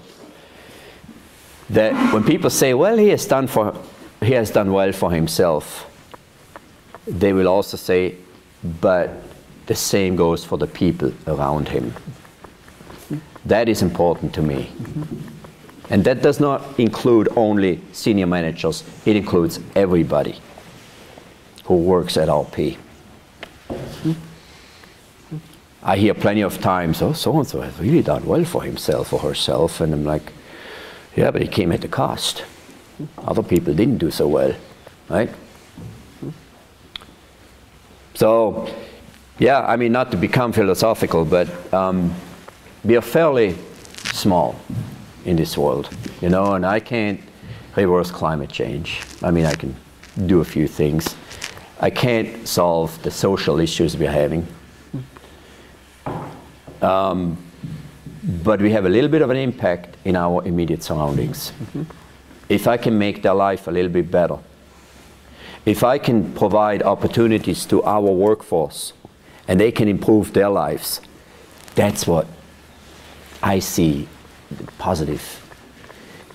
that when people say, well, he has done for he has done well for himself, they will also say, but the same goes for the people around him. That is important to me. And that does not include only senior managers, it includes everybody who works at RP. I hear plenty of times, oh, so and so has really done well for himself or herself, and I'm like, yeah, but it came at a cost. Other people didn't do so well, right? So, yeah, I mean, not to become philosophical, but um, we are fairly small in this world, you know, and I can't reverse climate change. I mean, I can do a few things. I can't solve the social issues we're having. Um, but we have a little bit of an impact in our immediate surroundings. Mm-hmm. If I can make their life a little bit better, if I can provide opportunities to our workforce and they can improve their lives, that's what I see positive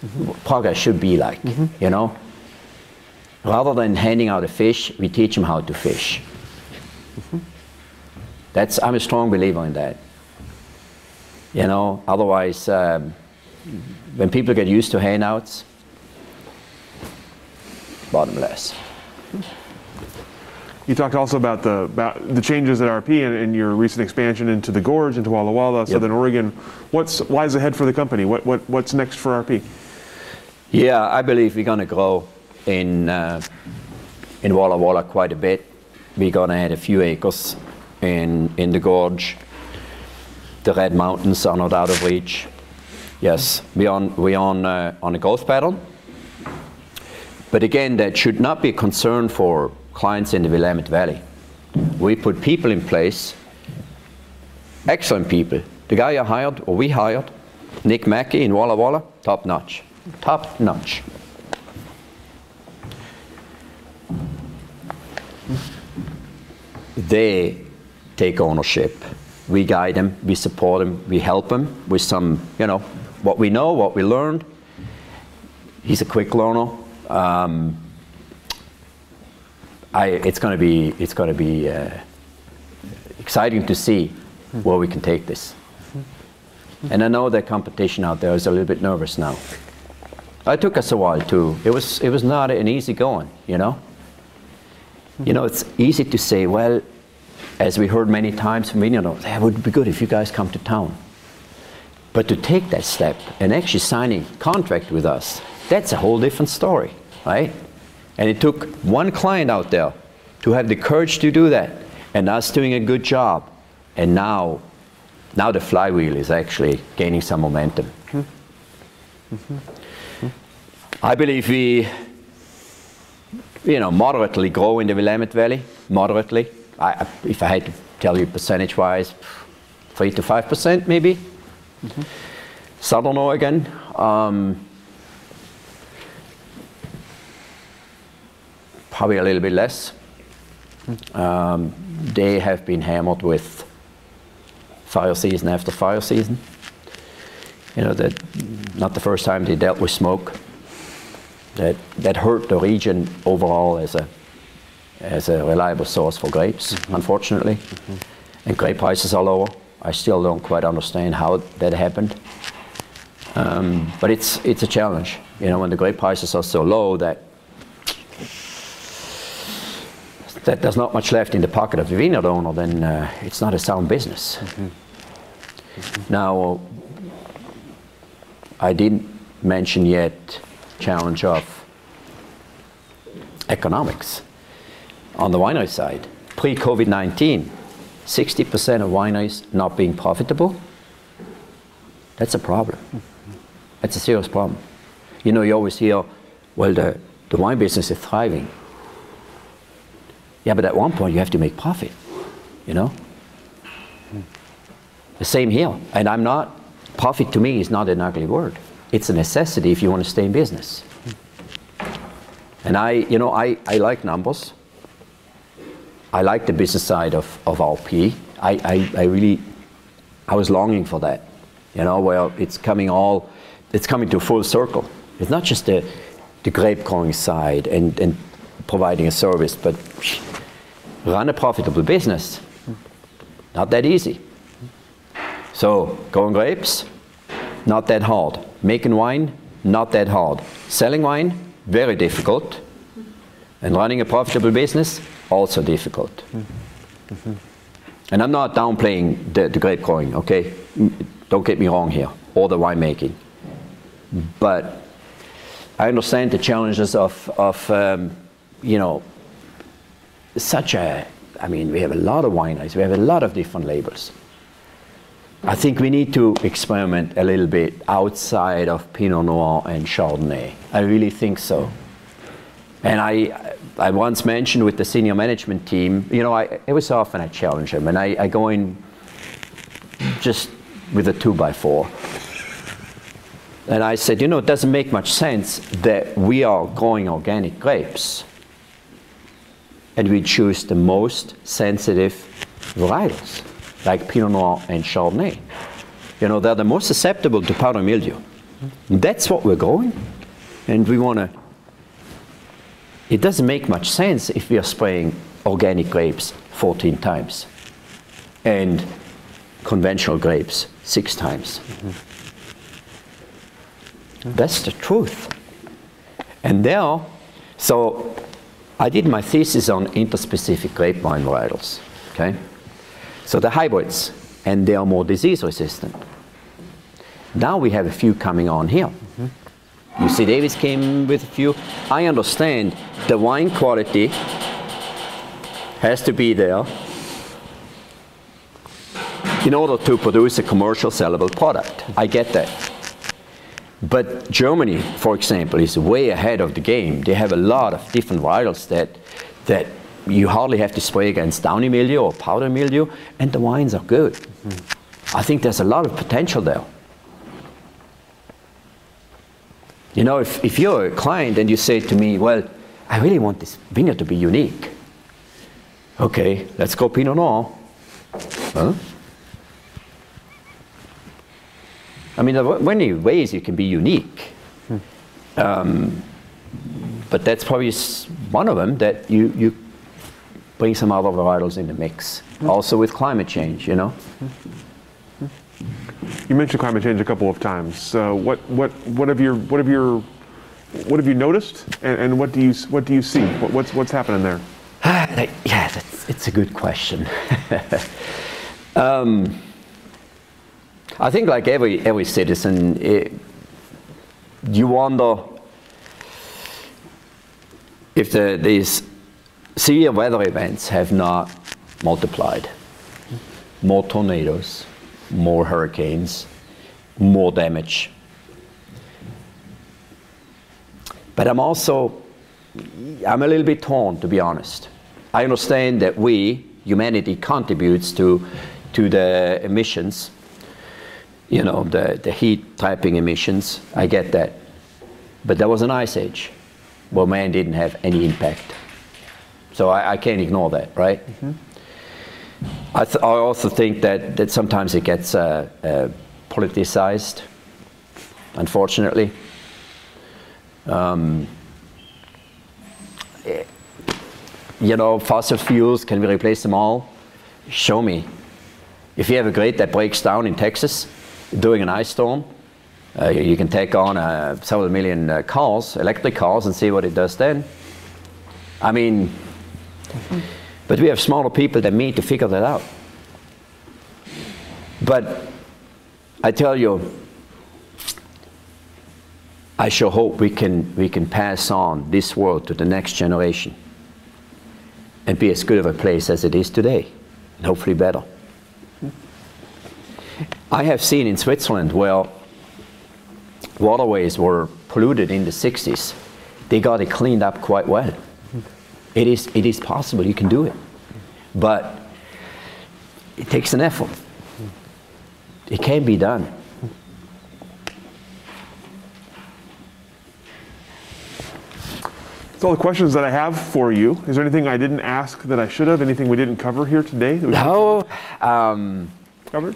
mm-hmm. progress should be like, mm-hmm. you know? Rather than handing out a fish, we teach them how to fish. Mm-hmm. That's, I'm a strong believer in that. You know, otherwise, um, when people get used to handouts, bottomless. You talked also about the about the changes at RP and, and your recent expansion into the Gorge, into Walla Walla, yep. Southern Oregon. What's lies ahead for the company? What, what what's next for RP? Yeah, I believe we're going to grow in uh, in Walla Walla quite a bit. We're going to add a few acres in in the Gorge the Red Mountains are not out of reach. Yes, we on we on uh, on a growth pattern. But again, that should not be a concern for clients in the Willamette Valley. We put people in place, excellent people. The guy I hired, or we hired, Nick Mackey in Walla Walla, top notch. Top notch. They take ownership we guide them, we support them, we help them with some, you know, what we know, what we learned. He's a quick learner. Um, I, it's going to be, it's going to be uh, exciting to see where we can take this. And I know the competition out there is a little bit nervous now. It took us a while too. It was, it was not an easy going, you know. You know, it's easy to say, well, as we heard many times from Vineyard, that would be good if you guys come to town. But to take that step and actually signing contract with us, that's a whole different story, right? And it took one client out there to have the courage to do that, and us doing a good job. And now, now the flywheel is actually gaining some momentum. Mm-hmm. Mm-hmm. I believe we, you know, moderately grow in the Willamette Valley, moderately. I, if I had to tell you percentage wise, three to five percent maybe. Mm-hmm. Southern Oregon. Um, probably a little bit less. Um, they have been hammered with fire season after fire season. You know, that not the first time they dealt with smoke. That, that hurt the region overall as a as a reliable source for grapes, mm-hmm. unfortunately. Mm-hmm. And grape prices are lower. I still don't quite understand how that happened. Um, but it's, it's a challenge. You know, when the grape prices are so low that that there's not much left in the pocket of the vineyard owner, then uh, it's not a sound business. Mm-hmm. Mm-hmm. Now, I didn't mention yet challenge of economics on the winery side, pre COVID 19, 60% of wineries not being profitable, that's a problem. That's a serious problem. You know, you always hear, well, the, the wine business is thriving. Yeah, but at one point you have to make profit, you know? The same here. And I'm not, profit to me is not an ugly word. It's a necessity if you want to stay in business. And I, you know, I, I like numbers. I like the business side of, of RP. I, I, I really, I was longing for that. You know, where it's coming all, it's coming to full circle. It's not just the, the grape growing side and, and providing a service, but run a profitable business. Not that easy. So, growing grapes, not that hard. Making wine, not that hard. Selling wine, very difficult. And running a profitable business, also difficult. And I'm not downplaying the, the grape growing, okay? Don't get me wrong here, or the winemaking. But I understand the challenges of, of um, you know, such a, I mean, we have a lot of wineries, we have a lot of different labels. I think we need to experiment a little bit outside of Pinot Noir and Chardonnay. I really think so. And I, I once mentioned with the senior management team, you know, I, every so often I challenge them, and I, I go in just with a two by four. And I said, you know, it doesn't make much sense that we are growing organic grapes and we choose the most sensitive varietals, like Pinot Noir and Chardonnay. You know, they're the most susceptible to powder mildew. That's what we're growing, and we want to. It doesn't make much sense if we are spraying organic grapes 14 times and conventional grapes six times. Mm-hmm. That's the truth. And there, so I did my thesis on interspecific grapevine varietals. Okay? So the hybrids, and they are more disease resistant. Now we have a few coming on here. Mm-hmm. UC Davis came with a few. I understand the wine quality has to be there in order to produce a commercial sellable product. I get that. But Germany, for example, is way ahead of the game. They have a lot of different varietals that, that you hardly have to spray against downy mildew or powder mildew, and the wines are good. Mm-hmm. I think there's a lot of potential there. You know, if, if you're a client and you say to me, well, I really want this vineyard to be unique. Okay, let's go Pinot Noir. Huh? I mean, there are many ways you can be unique. Um, but that's probably one of them that you, you bring some other varietals in the mix. Also with climate change, you know. You mentioned climate change a couple of times. Uh, what, what, what have your, what have your, what have you noticed, and, and what do you, what do you see? What, what's, what's happening there? yeah, that's, it's a good question. um, I think, like every every citizen, it, you wonder if the, these severe weather events have not multiplied. More tornadoes, more hurricanes, more damage. But I'm also, I'm a little bit torn, to be honest. I understand that we, humanity, contributes to, to the emissions you know, the, the heat trapping emissions. I get that. But there was an ice age where man didn't have any impact. So I, I can't ignore that, right? Mm-hmm. I, th- I, also think that, that sometimes it gets uh, uh, politicized, unfortunately. Um, eh, you know, fossil fuels, can we replace them all? Show me. If you have a grid that breaks down in Texas, during an ice storm. Uh, you can take on uh, several million uh, cars, electric cars, and see what it does then. I mean, but we have smaller people than me to figure that out. But I tell you, I sure hope we can, we can pass on this world to the next generation and be as good of a place as it is today, and hopefully better. I have seen in Switzerland where waterways were polluted in the 60s, they got it cleaned up quite well. It is, it is possible, you can do it. But it takes an effort. It can be done. That's all the questions that I have for you. Is there anything I didn't ask that I should have? Anything we didn't cover here today? That we No, um, covered?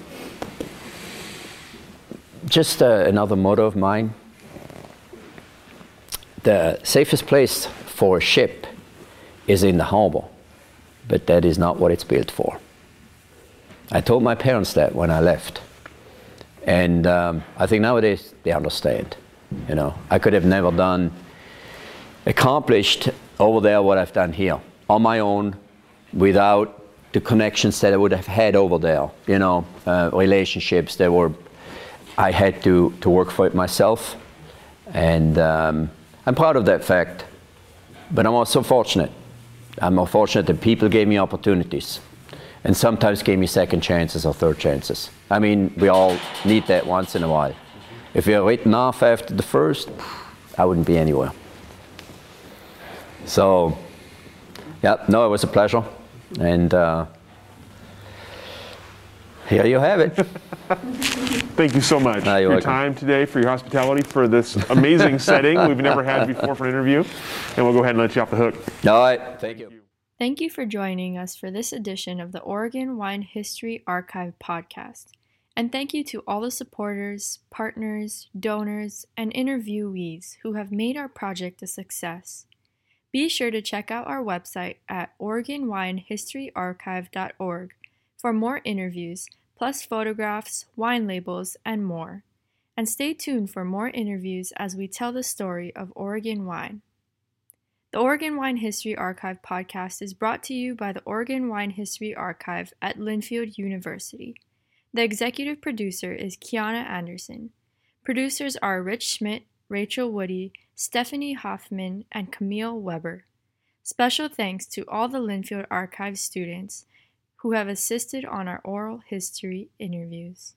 Just uh, another motto of mine. The safest place for a ship is in the harbor, but that is not what it's built for. I told my parents that when I left, and um, I think nowadays they understand. You know, I could have never done, accomplished over there what I've done here on my own, without the connections that I would have had over there. You know, uh, relationships that were I had to, to work for it myself. And um, I'm proud of that fact. But I'm also fortunate. I'm fortunate that people gave me opportunities and sometimes gave me second chances or third chances. I mean, we all need that once in a while. If you're written off after the first, I wouldn't be anywhere. So, yeah, no, it was a pleasure. And uh, here you have it. Thank you so much Ah, for your welcome. time today, for your hospitality, for this amazing setting we've never had before for an interview. And we'll go ahead and let you off the hook. All right, thank you. Thank you for joining us for this edition of the Oregon Wine History Archive podcast. And thank you to all the supporters, partners, donors, and interviewees who have made our project a success. Be sure to check out our website at OregonWineHistoryArchive.org for more interviews, plus photographs, wine labels, and more. And stay tuned for more interviews as we tell the story of Oregon wine. The Oregon Wine History Archive podcast is brought to you by the Oregon Wine History Archive at Linfield University. The executive producer is Kiana Anderson. Producers are Rich Schmidt, Rachel Woody, Stephanie Hoffman, and Camille Weber. Special thanks to all the Linfield Archive students who have assisted on our oral history interviews.